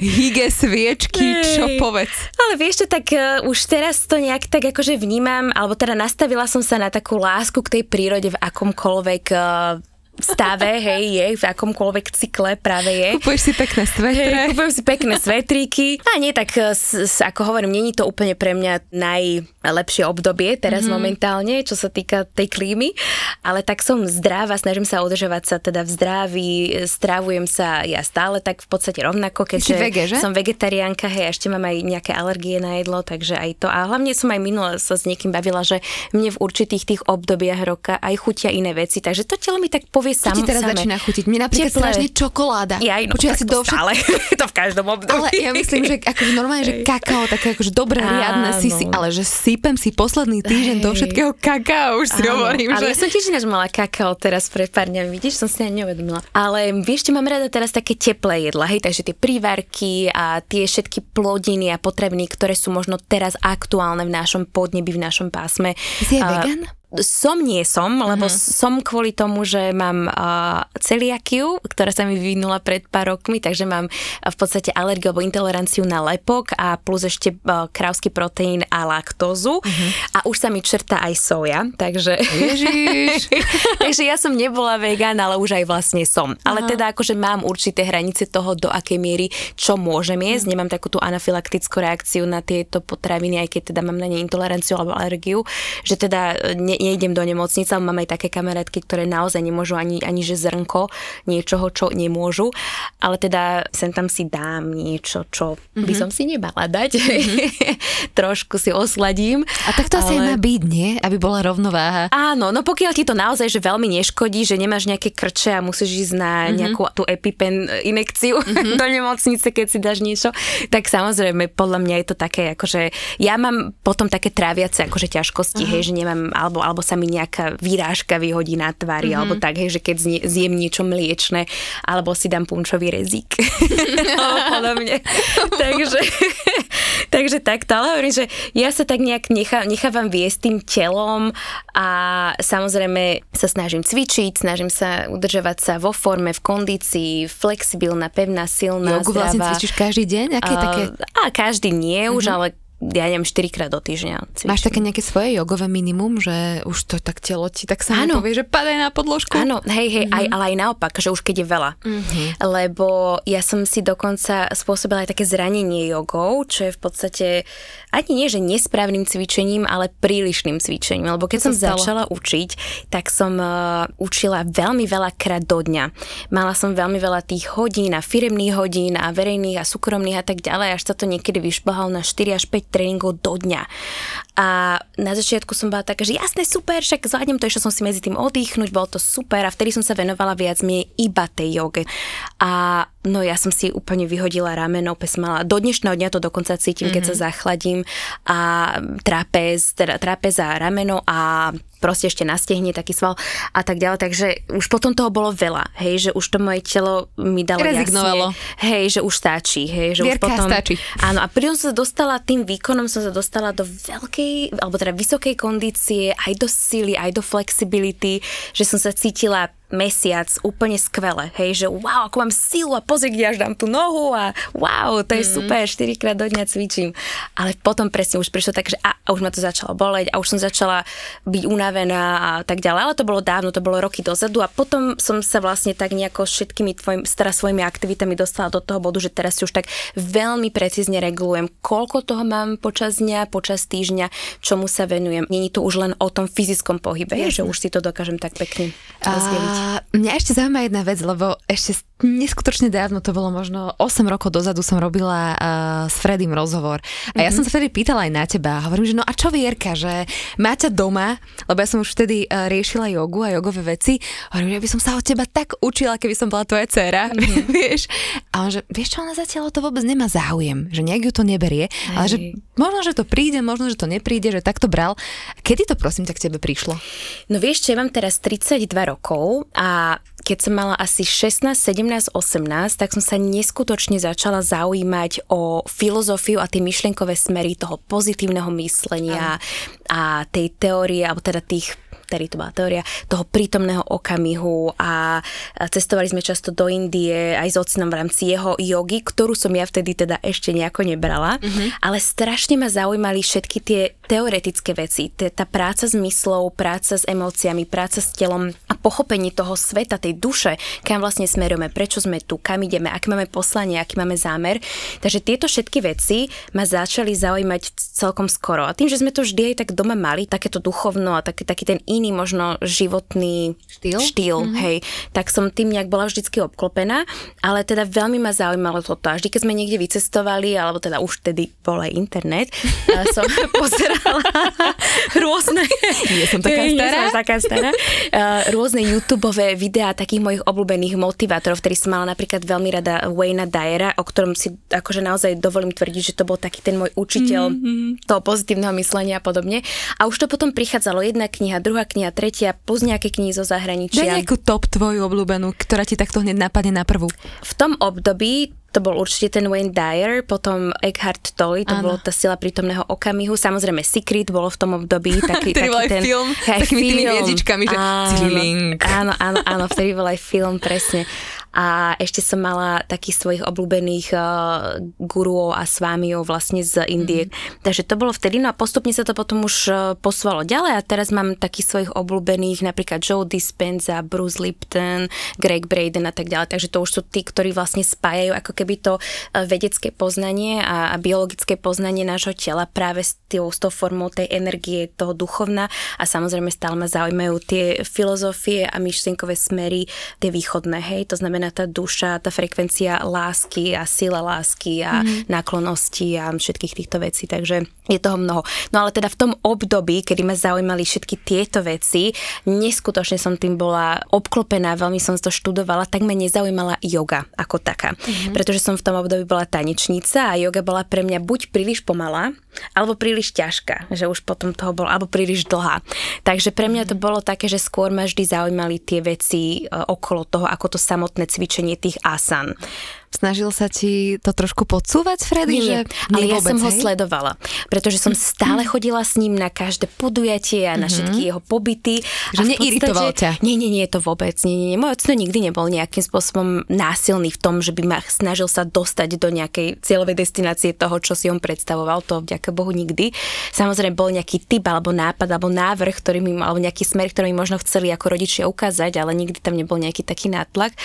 hygge sviečky, hey. čo povedz? Ale vieš čo, tak uh, už teraz to nejak tak akože vnímam, alebo teda nastavila som sa na takú lásku k tej prírode v akomkoľvek uh, stave, hej, je, v akomkoľvek cykle práve je. Kupuješ si pekné svetre. Hej, kupujem si pekné svetríky. A nie, tak s, s, ako hovorím, není to úplne pre mňa najlepšie obdobie teraz mm-hmm. momentálne, čo sa týka tej klímy, ale tak som zdravá, snažím sa udržovať sa teda v zdraví, strávujem sa ja stále tak v podstate rovnako, keďže vege, že? som vegetariánka, hej, ešte mám aj nejaké alergie na jedlo, takže aj to. A hlavne som aj minule sa s niekým bavila, že mne v určitých tých obdobiach roka aj chutia iné veci, takže to telo mi tak povie povie sam, ti teraz same. začína chutiť? Mne napríklad Teplé. strašne čokoláda. Ja, no, Počuť, asi do stále. [laughs] to v každom období. Ale ja myslím, že akože normálne, že kakao, také akože dobré, riadne si si, ale že sypem si posledný týždeň do všetkého kakao, už si Áno, hovorím. Ale že... ja som tiež ináč mala kakao teraz pred pár dňami, vidíš, som si ani neuvedomila. Ale vieš, čo mám rada teraz také teplé jedla, hej, takže tie prívarky a tie všetky plodiny a potrební, ktoré sú možno teraz aktuálne v našom podnebi, v našom pásme. Si je uh, vegan? Som nie som, lebo uh-huh. som kvôli tomu, že mám uh, celiakiu, ktorá sa mi vyvinula pred pár rokmi, takže mám v podstate alergiu alebo intoleranciu na lepok a plus ešte uh, krávsky proteín a laktózu uh-huh. a už sa mi črta aj soja, takže... [laughs] takže ja som nebola vegán, ale už aj vlastne som. Ale teda akože mám určité hranice toho, do akej miery čo môžem jesť. Uh-huh. Nemám takú tú anafylaktickú reakciu na tieto potraviny, aj keď teda mám na ne intoleranciu alebo alergiu, že teda ne, nejdem do nemocnice, ale mám aj také kamarátky, ktoré naozaj nemôžu ani, ani že zrnko niečoho, čo nemôžu, ale teda sem tam si dám niečo, čo mm-hmm. by mhm. som si nebala dať. Mm-hmm. [laughs] Trošku si osladím. A tak to ale... asi má byť, nie? Aby bola rovnováha. Áno, no pokiaľ ti to naozaj že veľmi neškodí, že nemáš nejaké krče a musíš ísť na mm-hmm. nejakú tú epipen inekciu mm-hmm. [laughs] do nemocnice, keď si dáš niečo, tak samozrejme podľa mňa je to také, akože ja mám potom také tráviace akože ťažkosti, uh-huh. hej, že nemám, alebo, alebo sa mi nejaká výrážka vyhodí na tvári, uh-huh. alebo tak, hej, že keď zjem niečo mliečne, alebo si dám punčový rezík. [laughs] podobne. takže, [laughs] takže takto, ale hovorím, že ja sa tak nejak nechá, nechávam viesť tým telom a samozrejme sa snažím cvičiť, snažím sa udržovať sa vo forme, v kondícii, flexibilná, pevná, silná, Jogu vlastne cvičíš každý deň? Aké uh, také? A každý nie už, mhm. ale ja neviem, 4 krát do týždňa cvičím. Máš také nejaké svoje jogové minimum, že už to tak telo ti tak sa povie, že padaj na podložku? Áno, hej, hej, mm-hmm. aj, ale aj naopak, že už keď je veľa. Mm-hmm. Lebo ja som si dokonca spôsobila aj také zranenie jogou, čo je v podstate ani nie, že nesprávnym cvičením, ale prílišným cvičením. Lebo keď som stalo? začala učiť, tak som uh, učila veľmi veľa krát do dňa. Mala som veľmi veľa tých hodín a firemných hodín a verejných a súkromných a tak ďalej, až sa to niekedy vyšplhalo na 4 až 5 tréningov do dňa. A na začiatku som bola taká, že jasné, super, však zvládnem to, išla som si medzi tým oddychnúť, bolo to super a vtedy som sa venovala viac mi iba tej joge. A no ja som si úplne vyhodila rameno, pes mala, do dnešného dňa to dokonca cítim, mm-hmm. keď sa mhm. zachladím a trapez, teda trapez a rameno a proste ešte na stehne taký sval a tak ďalej, takže už potom toho bolo veľa, hej, že už to moje telo mi dalo Rezignovalo. jasne, hej, že už stačí, hej, že Vierka už potom... stačí. Áno, a pritom som sa dostala, tým výkonom som sa dostala do veľkej, alebo teda vysokej kondície, aj do sily, aj do flexibility, že som sa cítila mesiac úplne skvelé, hej, že wow, ako mám silu a pozri, kde až dám tú nohu a wow, to je mm. super, 4 krát do dňa cvičím. Ale potom presne už prišlo tak, že a, a už ma to začalo boleť a už som začala byť unavená a tak ďalej, ale to bolo dávno, to bolo roky dozadu a potom som sa vlastne tak nejako všetkými tvojim, teraz svojimi aktivitami dostala do toho bodu, že teraz si už tak veľmi precízne regulujem, koľko toho mám počas dňa, počas týždňa, čomu sa venujem. Není to už len o tom fyzickom pohybe, Jasne. že už si to dokážem tak pekne rozdeliť. A mňa ešte zaujíma jedna vec, lebo ešte neskutočne dávno, to bolo možno 8 rokov dozadu som robila uh, s Fredim rozhovor. A mm-hmm. ja mhm. som sa vtedy pýtala aj na teba. Hovorím, že no a čo Vierka, že má ťa doma, lebo ja som už vtedy uh, riešila jogu a jogové veci. Hovorím, že by som sa od teba tak učila, keby som bola tvoja dcera, mm-hmm. [laughs] vieš. A on že, vieš čo, ona zatiaľ to vôbec nemá záujem, že nejak ju to neberie, Aj. ale že možno, že to príde, možno, že to nepríde, že takto bral. Kedy to prosím tak k tebe prišlo? No vieš, čo, ja mám teraz 32 rokov a keď som mala asi 16, 17, 18, tak som sa neskutočne začala zaujímať o filozofiu a tie myšlienkové smery toho pozitívneho myslenia a tej teórie, alebo teda tých vtedy to bola teória toho prítomného okamihu. A cestovali sme často do Indie aj s ocinom v rámci jeho jogy, ktorú som ja vtedy teda ešte nejako nebrala, mm-hmm. ale strašne ma zaujímali všetky tie teoretické veci, tá práca s myslou, práca s emóciami, práca s telom a pochopenie toho sveta, tej duše, kam vlastne smerujeme, prečo sme tu, kam ideme, aké máme poslanie, aký máme zámer. Takže tieto všetky veci ma začali zaujímať celkom skoro. A tým, že sme to vždy aj tak doma mali, takéto duchovno a taký, taký ten iný možno životný štýl, štýl mm-hmm. hej, tak som tým nejak bola vždycky obklopená, ale teda veľmi ma zaujímalo toto. A vždy, keď sme niekde vycestovali, alebo teda už vtedy bol aj internet, som [laughs] pozerala [laughs] rôzne... Nie som taká stará. Nie som taká stará. [laughs] rôzne YouTube videá takých mojich obľúbených motivátorov, ktorý som mala napríklad veľmi rada Wayna Dyera, o ktorom si akože naozaj dovolím tvrdiť, že to bol taký ten môj učiteľ mm-hmm. toho pozitívneho myslenia a podobne. A už to potom prichádzalo jedna kniha, druhá kniha, tretia, plus nejaké knihy zo zahraničia. Daj nejakú top tvoju obľúbenú, ktorá ti takto hneď napadne na prvú. V tom období to bol určite ten Wayne Dyer, potom Eckhart Tolle, to bolo tá sila prítomného okamihu, samozrejme Secret bolo v tom období [laughs] taký, taký ten... film s takými tými hviezdičkami, že áno, áno, áno, áno, vtedy bol aj film, presne. A ešte som mala takých svojich obľúbených uh, guruov a svámiov vlastne z Indie. Mm. Takže to bolo vtedy, no a postupne sa to potom už uh, posúvalo ďalej a teraz mám takých svojich obľúbených, napríklad Joe Dispenza, Bruce Lipton, Greg Braden a tak ďalej. Takže to už sú tí, ktorí vlastne spájajú ako keby to uh, vedecké poznanie a, a biologické poznanie nášho tela práve s, tým, s tou formou tej energie, toho duchovna a samozrejme stále ma zaujímajú tie filozofie a myšlienkové smery, tie východné, hej, to znamená tá duša, tá frekvencia lásky a sila lásky a mm. náklonosti a všetkých týchto vecí, takže je toho mnoho. No ale teda v tom období, kedy ma zaujímali všetky tieto veci, neskutočne som tým bola obklopená, veľmi som to študovala, tak ma nezaujímala yoga ako taká. Mm-hmm. Pretože som v tom období bola tanečnica a yoga bola pre mňa buď príliš pomalá, alebo príliš ťažká, že už potom toho bolo, alebo príliš dlhá. Takže pre mňa to mhm. bolo také, že skôr ma vždy zaujímali tie veci e, okolo toho, ako to samotné cvičenie tých asan. Snažil sa ti to trošku podsúvať, Freddy? Nie, že ale ja vôbec, som ho hej? sledovala, pretože som stále chodila s ním na každé podujatie a na mm-hmm. všetky jeho pobyty. Že a neiritoval ťa? Nie, nie, nie, to vôbec. Nie, nie, nie. Môj ocino nikdy nebol nejakým spôsobom násilný v tom, že by ma snažil sa dostať do nejakej cieľovej destinácie toho, čo si on predstavoval. To vďaka Bohu nikdy. Samozrejme bol nejaký typ alebo nápad alebo návrh, ktorý mi, alebo nejaký smer, ktorý mi možno chceli ako rodičia ukázať, ale nikdy tam nebol nejaký taký nátlak.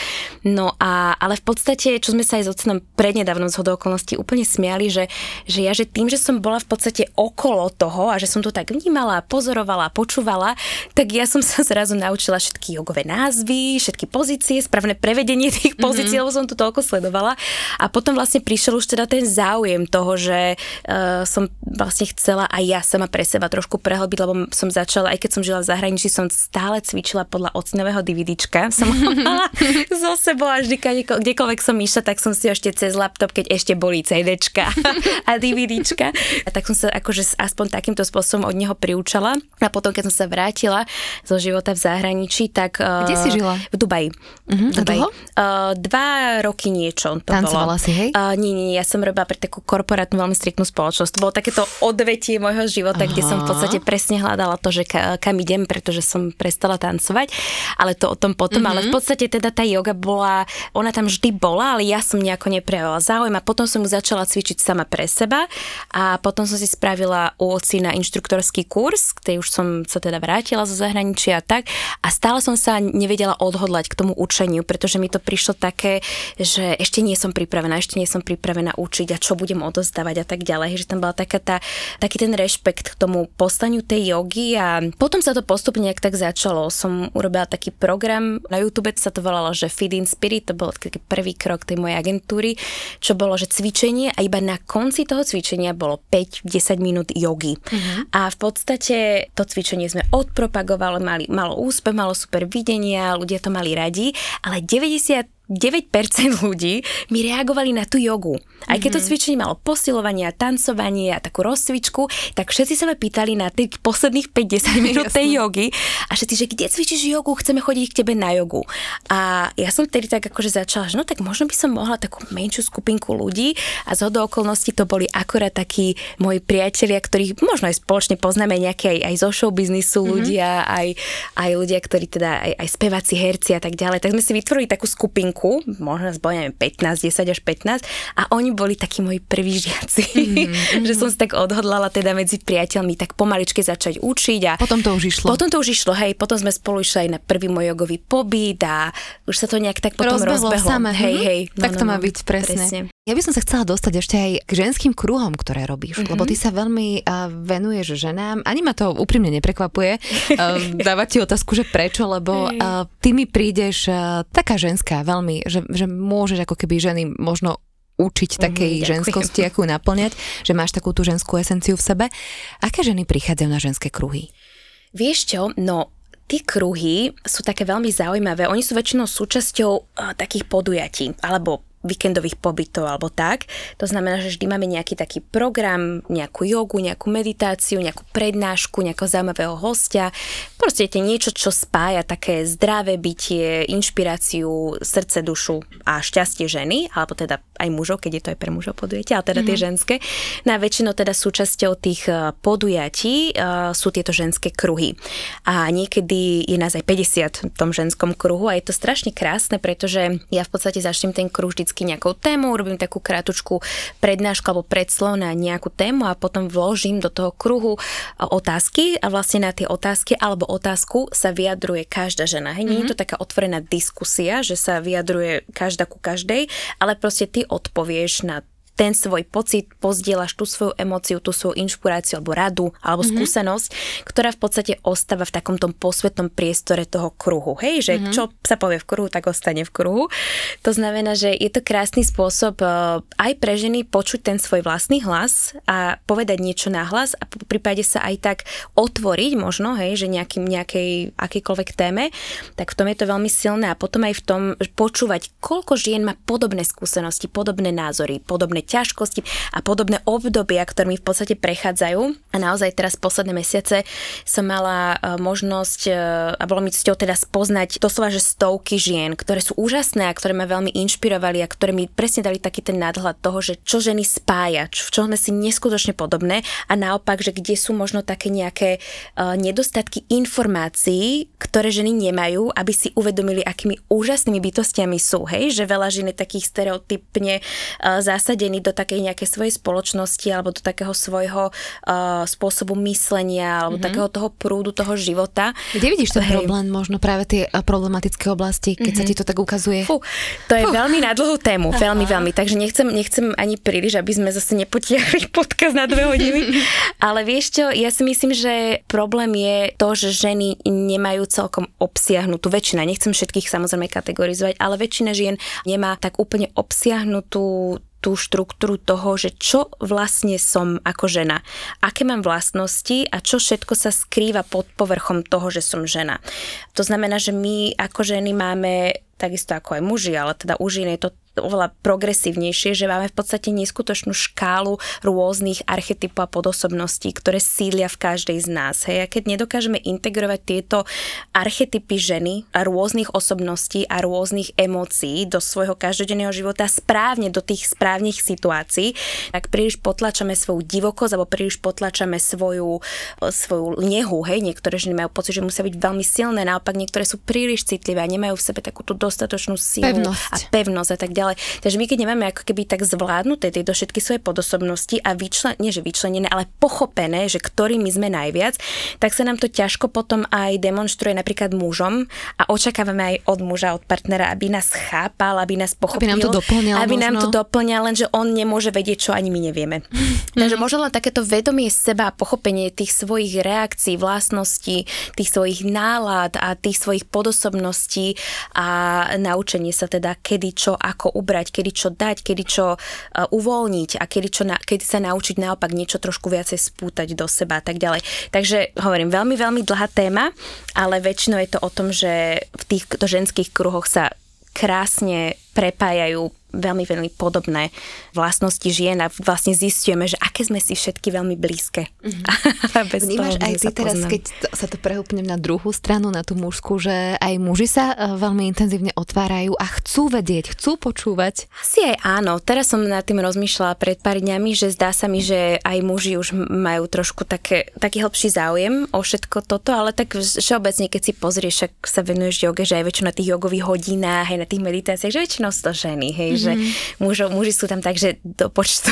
No a, ale v podstate, čo sme sa aj s ocenom prednedávnom z okolností úplne smiali, že, že ja, že tým, že som bola v podstate okolo toho a že som to tak vnímala, pozorovala, počúvala, tak ja som sa zrazu naučila všetky jogové názvy, všetky pozície, správne prevedenie tých pozícií, mm-hmm. lebo som to toľko sledovala. A potom vlastne prišiel už teda ten záujem toho, že uh, som vlastne chcela aj ja sama pre seba trošku prehlbiť, lebo som začala, aj keď som žila v zahraničí, som stále cvičila podľa ocnového DVDčka. Som [laughs] mala zo sebou a vždy, kdekoľvek som išla, tak som si ešte cez laptop, keď ešte boli CDčka [laughs] a DVDčka. A tak som sa akože aspoň takýmto spôsobom od neho priučala. A potom, keď som sa vrátila zo života v zahraničí, tak... Kde si žila? V Dubaji. Uh-huh, Dubaji. Uh, dva roky niečo to Tancovala bolo. si, hej? Uh, nie, nie, ja som robila pre takú korporátnu veľmi striktnú spoločnosť. To bolo takéto odvetie môjho života, Aha. kde som v podstate presne hľadala to, že ka, kam idem, pretože som prestala tancovať. Ale to o tom potom. Uh-huh. Ale v podstate teda tá yoga bola, ona tam vždy bola, ale ja som nejako neprejavovala záujem a potom som ju začala cvičiť sama pre seba a potom som si spravila u oci na inštruktorský kurz, kde už som sa teda vrátila zo zahraničia a tak a stále som sa nevedela odhodlať k tomu učeniu, pretože mi to prišlo také, že ešte nie som pripravená, ešte nie som pripravená učiť a čo budem odozdávať a tak ďalej, že tam bola taká tá, taký ten rešpekt k tomu postaniu tej jogy a potom sa to postupne nejak tak začalo. Som urobila taký program, na YouTube sa to volalo, že Feed in Spirit, to bol taký prvý krok tej mojej agentúry, čo bolo, že cvičenie a iba na konci toho cvičenia bolo 5-10 minút jogy. Uh-huh. A v podstate to cvičenie sme odpropagovali, mali, malo úspech, malo super videnia, ľudia to mali radi, ale 90 9% ľudí mi reagovali na tú jogu. Aj keď to mhm. cvičenie malo posilovanie a tancovanie a takú rozcvičku, tak všetci sa ma pýtali na tých posledných 50 [laughs] minút tej jogy a všetci, že kde cvičíš jogu, chceme chodiť k tebe na jogu. A ja som vtedy tak akože začala, že no tak možno by som mohla takú menšiu skupinku ľudí a z okolností to boli akorát takí moji priatelia, ktorých možno aj spoločne poznáme nejaké aj, aj zo show biznisu mm-hmm. ľudia, aj, aj ľudia, ktorí teda aj, aj speváci, herci a tak ďalej. Tak sme si vytvorili takú skupinku rodinku, možno nás neviem, 15, 10 až 15 a oni boli takí moji prví žiaci, mm-hmm. [laughs] že som si tak odhodlala teda medzi priateľmi tak pomaličke začať učiť a potom to už išlo. Potom to už išlo, hej, potom sme spolu išli aj na prvý môj jogový pobyt a už sa to nejak tak potom rozbehlo. rozbehlo. Samé. Hej, mhm. hej. No, tak to no, má no, byť presne. presne. Ja by som sa chcela dostať ešte aj k ženským kruhom, ktoré robíš, mm-hmm. lebo ty sa veľmi uh, venuješ ženám. Ani ma to úprimne neprekvapuje. Uh, dávať ti otázku, že prečo, lebo uh, ty mi prídeš uh, taká ženská veľmi, že, že môžeš ako keby ženy možno učiť mhm, takej mm, ženskosti, ju naplňať, že máš takú tú ženskú esenciu v sebe. Aké ženy prichádzajú na ženské kruhy? Vieš čo, no Tí kruhy sú také veľmi zaujímavé. Oni sú väčšinou súčasťou uh, takých podujatí alebo víkendových pobytov alebo tak. To znamená, že vždy máme nejaký taký program, nejakú jogu, nejakú meditáciu, nejakú prednášku, nejakého zaujímavého hostia. Proste je niečo, čo spája také zdravé bytie, inšpiráciu, srdce, dušu a šťastie ženy, alebo teda aj mužov, keď je to aj pre mužov podujete, ale teda mm-hmm. tie mhm. ženské. Na no väčšinou teda súčasťou tých e, podujatí uh, sú tieto ženské kruhy. A niekedy je nás aj 50 v tom ženskom kruhu a je to strašne krásne, pretože ja v podstate začnem ten kruh vždycky nejakou témou, robím takú krátučku prednášku alebo predslov na nejakú tému a potom vložím do toho kruhu otázky a vlastne na tie otázky alebo otázku sa vyjadruje každá žena. Hej, nie mm-hmm. je to mhm. taká otvorená diskusia, že sa vyjadruje každá ku každej, ale proste ty odpovieš na ten svoj pocit, pozdieľaš tú svoju emóciu, tú svoju inšpiráciu alebo radu alebo mm-hmm. skúsenosť, ktorá v podstate ostáva v takom tom posvetnom priestore toho kruhu. Hej, že mm-hmm. čo sa povie v kruhu, tak ostane v kruhu. To znamená, že je to krásny spôsob uh, aj pre ženy počuť ten svoj vlastný hlas a povedať niečo na hlas a v prípade sa aj tak otvoriť možno, hej, že nejakým, nejakej akýkoľvek téme, tak v tom je to veľmi silné a potom aj v tom počúvať, koľko žien má podobné skúsenosti, podobné názory, podobné ťažkosti a podobné obdobia, ktorými v podstate prechádzajú. A naozaj teraz posledné mesiace som mala e, možnosť e, a bolo mi cťou teda spoznať doslova, že stovky žien, ktoré sú úžasné a ktoré ma veľmi inšpirovali a ktoré mi presne dali taký ten nadhľad toho, že čo ženy spája, v čo sme si neskutočne podobné a naopak, že kde sú možno také nejaké uh, nedostatky informácií, ktoré ženy nemajú, aby si uvedomili, akými úžasnými bytostiami sú, hej, že veľa žien je takých stereotypne zasadených zasadený do takej nejakej svojej spoločnosti alebo do takého svojho uh, spôsobu myslenia alebo mm-hmm. takého toho prúdu toho života. Kde vidíš ten Hej. problém, možno práve tie problematické oblasti, keď mm-hmm. sa mhm. ti to tak ukazuje? Fú, to je Fú. veľmi na dlhú tému, Aha. veľmi, veľmi, takže nechcem, nechcem ani príliš, aby sme zase nepotiahli [laughs] podcast na dve hodiny, [laughs] ale vieš čo, ja si myslím, že problém je to, že ženy nemajú celkom obsiahnutú, väčšina, nechcem všetkých samozrejme kategorizovať, ale väčšina žien nemá tak úplne obsiahnutú tú štruktúru toho, že čo vlastne som ako žena, aké mám vlastnosti a čo všetko sa skrýva pod povrchom toho, že som žena. To znamená, že my ako ženy máme takisto ako aj muži, ale teda u žien je to oveľa progresívnejšie, že máme v podstate neskutočnú škálu rôznych archetypov a podosobností, ktoré sídlia v každej z nás. Hej. A keď nedokážeme integrovať tieto archetypy ženy a rôznych osobností a rôznych emócií do svojho každodenného života správne do tých správnych situácií, tak príliš potlačame svoju divokosť alebo príliš potlačame svoju, svoju nehu. Hej. Niektoré ženy majú pocit, že musia byť veľmi silné, naopak niektoré sú príliš citlivé a nemajú v sebe takú tú dostatočnú silu pevnosť. a pevnosť a tak ďalej ďalej. Takže my keď nemáme ako keby tak zvládnuté tieto všetky svoje podosobnosti a vyčlen, nie že vyčlenené, ale pochopené, že ktorými sme najviac, tak sa nám to ťažko potom aj demonstruje napríklad mužom a očakávame aj od muža, od partnera, aby nás chápal, aby nás pochopil. Aby nám to doplňal. Aby možno. nám to doplňal, lenže on nemôže vedieť, čo ani my nevieme. [laughs] Takže možno len takéto vedomie seba a pochopenie tých svojich reakcií, vlastností, tých svojich nálad a tých svojich podosobností a naučenie sa teda kedy, čo, ako ubrať, kedy čo dať, kedy čo uh, uvoľniť a kedy, čo na, kedy sa naučiť naopak niečo trošku viacej spútať do seba a tak ďalej. Takže hovorím, veľmi, veľmi dlhá téma, ale väčšinou je to o tom, že v týchto ženských kruhoch sa krásne prepájajú veľmi, veľmi podobné vlastnosti žien a vlastne zistujeme, že aké sme si všetky veľmi blízke. [laughs] Mm-hmm. Bez Vnímaš toho, aj ty teraz, keď to, sa to prehúpnem na druhú stranu, na tú mužskú, že aj muži sa uh, veľmi intenzívne otvárajú a chcú vedieť, chcú počúvať? Asi aj áno. Teraz som nad tým rozmýšľala pred pár dňami, že zdá sa mi, že aj muži už majú trošku také, taký hĺbší záujem o všetko toto, ale tak všeobecne, keď si pozrieš, ak sa venuješ joge, že aj väčšinou na tých jogových hodinách, aj na tých meditáciách, že väčšinou to ženy, hej, mm-hmm. Že mm-hmm. mužo, muži sú tam tak, že do počtu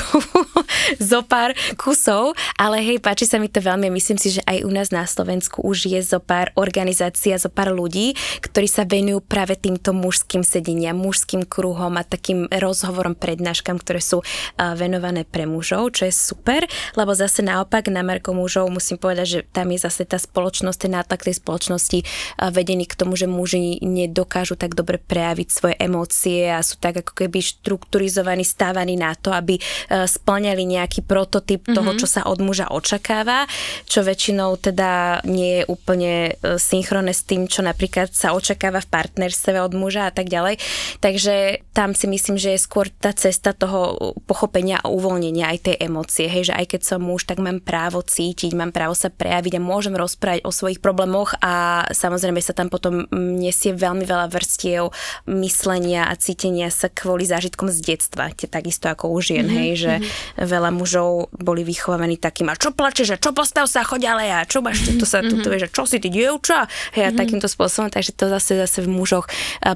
[laughs] zo pár kusov, ale hej, páči sa mi to veľmi. Myslím si, že aj u nás na Slovensku už je zo pár organizácií a zo pár ľudí, ktorí sa venujú práve týmto mužským sedeniam, mužským kruhom a takým rozhovorom, prednáškam, ktoré sú venované pre mužov, čo je super, lebo zase naopak na Marko mužov musím povedať, že tam je zase tá spoločnosť, ten nátlak tej spoločnosti vedený k tomu, že muži nedokážu tak dobre prejaviť svoje emócie a sú tak ako keby štrukturizovaní, stávaní na to, aby e, splňali nejaký prototyp mm-hmm. toho, čo sa od muža očakáva, čo väčšinou teda nie je úplne e, synchronné s tým, čo napríklad sa očakáva v partnerstve od muža a tak ďalej. Takže tam si myslím, že je skôr tá cesta toho pochopenia a uvoľnenia aj tej emócie, hej, že aj keď som muž, tak mám právo cítiť, mám právo sa prejaviť a môžem rozprávať o svojich problémoch a samozrejme sa tam potom nesie veľmi veľa vrstiev myslenia a cítenia sa kvôli zážitkom z detstva, takisto ako u žien, mm-hmm, hej, že mm-hmm. veľa mužov boli vychovávaní takým, a čo plačeš, a čo postav sa, choď ale a čo máš, to sa tu, mm-hmm. že čo si ty dievča, hej, a mm-hmm. takýmto spôsobom, takže to zase zase v mužoch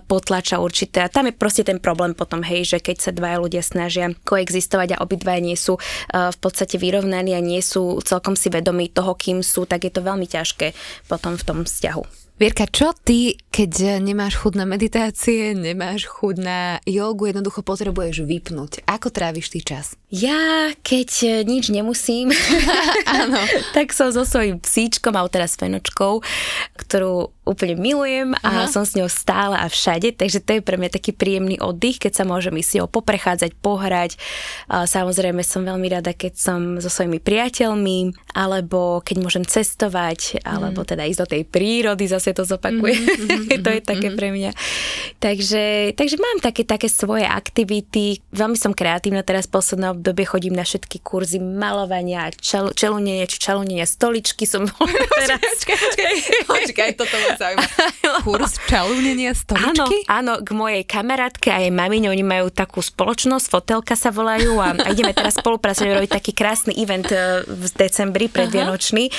potlača určité a tam je proste ten problém potom, hej, že keď sa dvaja ľudia snažia koexistovať a obidvaja nie sú v podstate vyrovnaní a nie sú celkom si vedomí toho, kým sú, tak je to veľmi ťažké potom v tom vzťahu. Vierka, čo ty, keď nemáš chuť na meditácie, nemáš chuť na jogu, jednoducho potrebuješ vypnúť? Ako tráviš ty čas? Ja, keď e, nič nemusím, [laughs] Áno. [laughs] tak som so svojím psíčkom, alebo teraz fenočkou, ktorú úplne milujem a Aha. som s ňou stále a všade, takže to je pre mňa taký príjemný oddych, keď sa môžem ísť ho poprechádzať, pohrať. Samozrejme som veľmi rada, keď som so svojimi priateľmi, alebo keď môžem cestovať, alebo mm. teda ísť do tej prírody, zase to zopakuje. [laughs] Mm, mm, to je mm, také mm. pre mňa. Takže, takže mám také, také svoje aktivity. Veľmi som kreatívna teraz v poslednom obdobie, chodím na všetky kurzy malovania, čel, čelunenia, či čelunenia stoličky som [laughs] [laughs] teraz. Počkaj, počkaj, počkaj, toto zaujíma. Kurs čalúnenia stoličky? Áno, áno, k mojej kamarátke a jej mamine, oni majú takú spoločnosť, fotelka sa volajú a, a ideme teraz spolupracovať, robiť taký krásny event e, v decembri predvianočný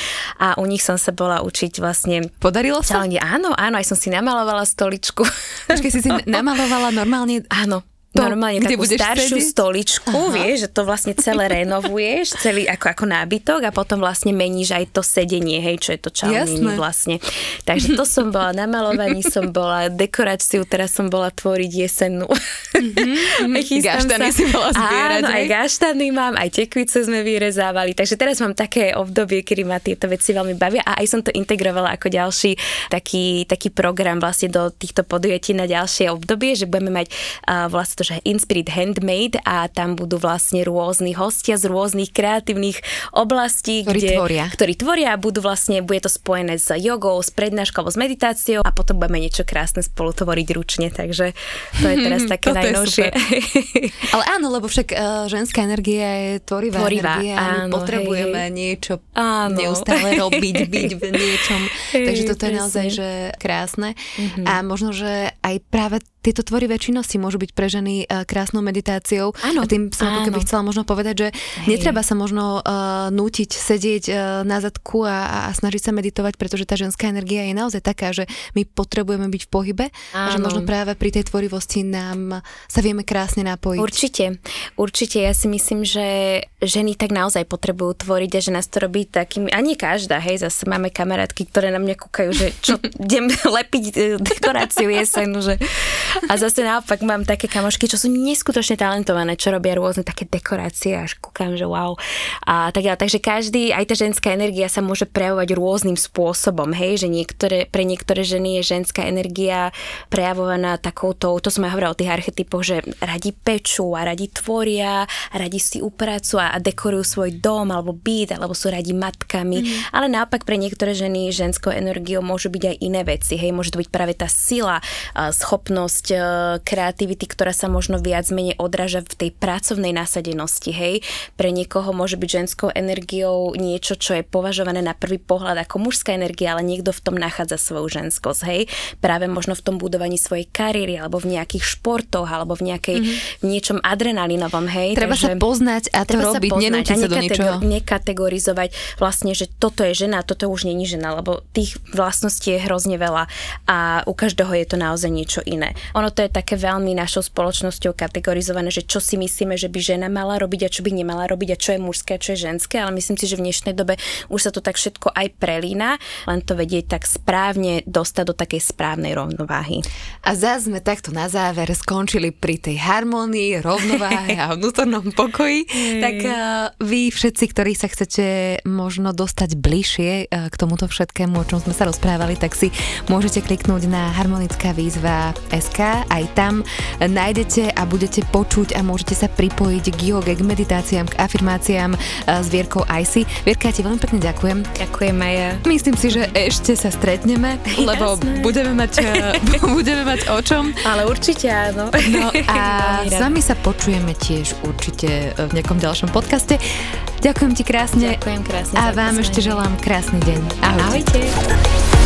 a u nich som sa bola učiť vlastne. Podarilo sa? Čalenie. Áno, áno, aj som si namalovala stoličku. Počkej, si si [laughs] namalovala normálne? Áno, to, normálne kde takú staršiu sedieť? stoličku, Aha. vieš, že to vlastne celé [laughs] renovuješ, celý ako, ako nábytok a potom vlastne meníš aj to sedenie, hej, čo je to čalnenie vlastne. Takže to som bola, na malovaní som bola, dekoráciu teraz som bola tvoriť jesennú. [laughs] Mm-hmm. gaštany sa. si bola zbierať. Áno, aj gaštany mám, aj tekvice sme vyrezávali, takže teraz mám také obdobie, kedy ma tieto veci veľmi bavia a aj som to integrovala ako ďalší taký, taký program vlastne do týchto podujatí na ďalšie obdobie, že budeme mať uh, vlastne to, že Inspirit Handmade a tam budú vlastne rôzni hostia z rôznych kreatívnych oblastí, ktorí kde, tvoria. ktorí tvoria a budú vlastne, bude to spojené s jogou, s prednáškou, s meditáciou a potom budeme niečo krásne spolu tvoriť ručne, takže to je teraz [laughs] také najnovšie. [laughs] Ale áno, lebo však uh, ženská energia je tvorivá, tvorivá energia áno, potrebujeme hej, niečo áno. neustále robiť, byť v [laughs] niečom. Hej, takže toto presne. je naozaj že krásne. Mm-hmm. A možno, že aj práve tieto tvorivé činnosti môžu byť pre ženy uh, krásnou meditáciou. Áno, a tým som ako keby chcela možno povedať, že Hej. netreba sa možno uh, nútiť sedieť uh, na zadku a, a snažiť sa meditovať, pretože tá ženská energia je naozaj taká, že my potrebujeme byť v pohybe Áno. a že možno práve pri tej tvorivosti nám sa vieme krásne napojiť. Určite, určite. Ja si myslím, že ženy tak naozaj potrebujú tvoriť a že nás to robí takým, a nie každá, hej, zase máme kamarátky, ktoré na mňa kúkajú, že čo, [laughs] idem lepiť dekoráciu jesenu, že a zase naopak mám také kamošky, čo sú neskutočne talentované, čo robia rôzne také dekorácie, až kúkam, že wow. A tak. Takže každý, aj tá ženská energia sa môže prejavovať rôznym spôsobom, hej, že niektoré, pre niektoré ženy je ženská energia prejavovaná takouto, to som aj hovorila o tých archetypoch, že radi pečú a radi tvoria, a radi si upracujú a dekorujú svoj dom alebo byt, alebo sú radi matkami, mm. ale naopak pre niektoré ženy ženskou energiou môžu byť aj iné veci, hej, môže to byť práve tá sila, schopnosť oblasť e, kreativity, ktorá sa možno viac menej odráža v tej pracovnej nasadenosti, hej. Pre niekoho môže byť ženskou energiou niečo, čo je považované na prvý pohľad ako mužská energia, ale niekto v tom nachádza svoju ženskosť, hej. Práve možno v tom budovaní svojej kariéry, alebo v nejakých športoch, alebo v nejakej, mm-hmm. v niečom adrenalinovom, hej. Treba Takže, sa poznať a to robiť, nenútiť sa do ničoho. Nekategorizovať vlastne, že toto je žena, toto už není žena, lebo tých vlastností je hrozne veľa a u každého je to naozaj niečo iné. Ono to je také veľmi našou spoločnosťou kategorizované, že čo si myslíme, že by žena mala robiť a čo by nemala robiť a čo je mužské a čo je ženské, ale myslím si, že v dnešnej dobe už sa to tak všetko aj prelína, len to vedieť tak správne dostať do takej správnej rovnováhy. A zás sme takto na záver skončili pri tej harmonii, rovnováhe a vnútornom pokoji. Tak uh, vy všetci, ktorí sa chcete možno dostať bližšie uh, k tomuto všetkému, o čom sme sa rozprávali, tak si môžete kliknúť na harmonická výzva SK Aj tam nájdete a budete počuť a môžete sa pripojiť k joge, k meditáciám, k afirmáciám s Vierkou Icy. Vierka, ja ti veľmi pekne ďakujem. Ďakujem aj ja. Myslím si, že ešte sa stretneme, [laughs] lebo budeme mať, [laughs] budeme mať o čom. Ale určite áno. No [laughs] a s vami sa počujeme tiež určite v nejakom ďalšom podcaste. Ďakujem ti krásne. Ďakujem krásne. A vám ešte želám krásny deň. Ahojte. Ahojte.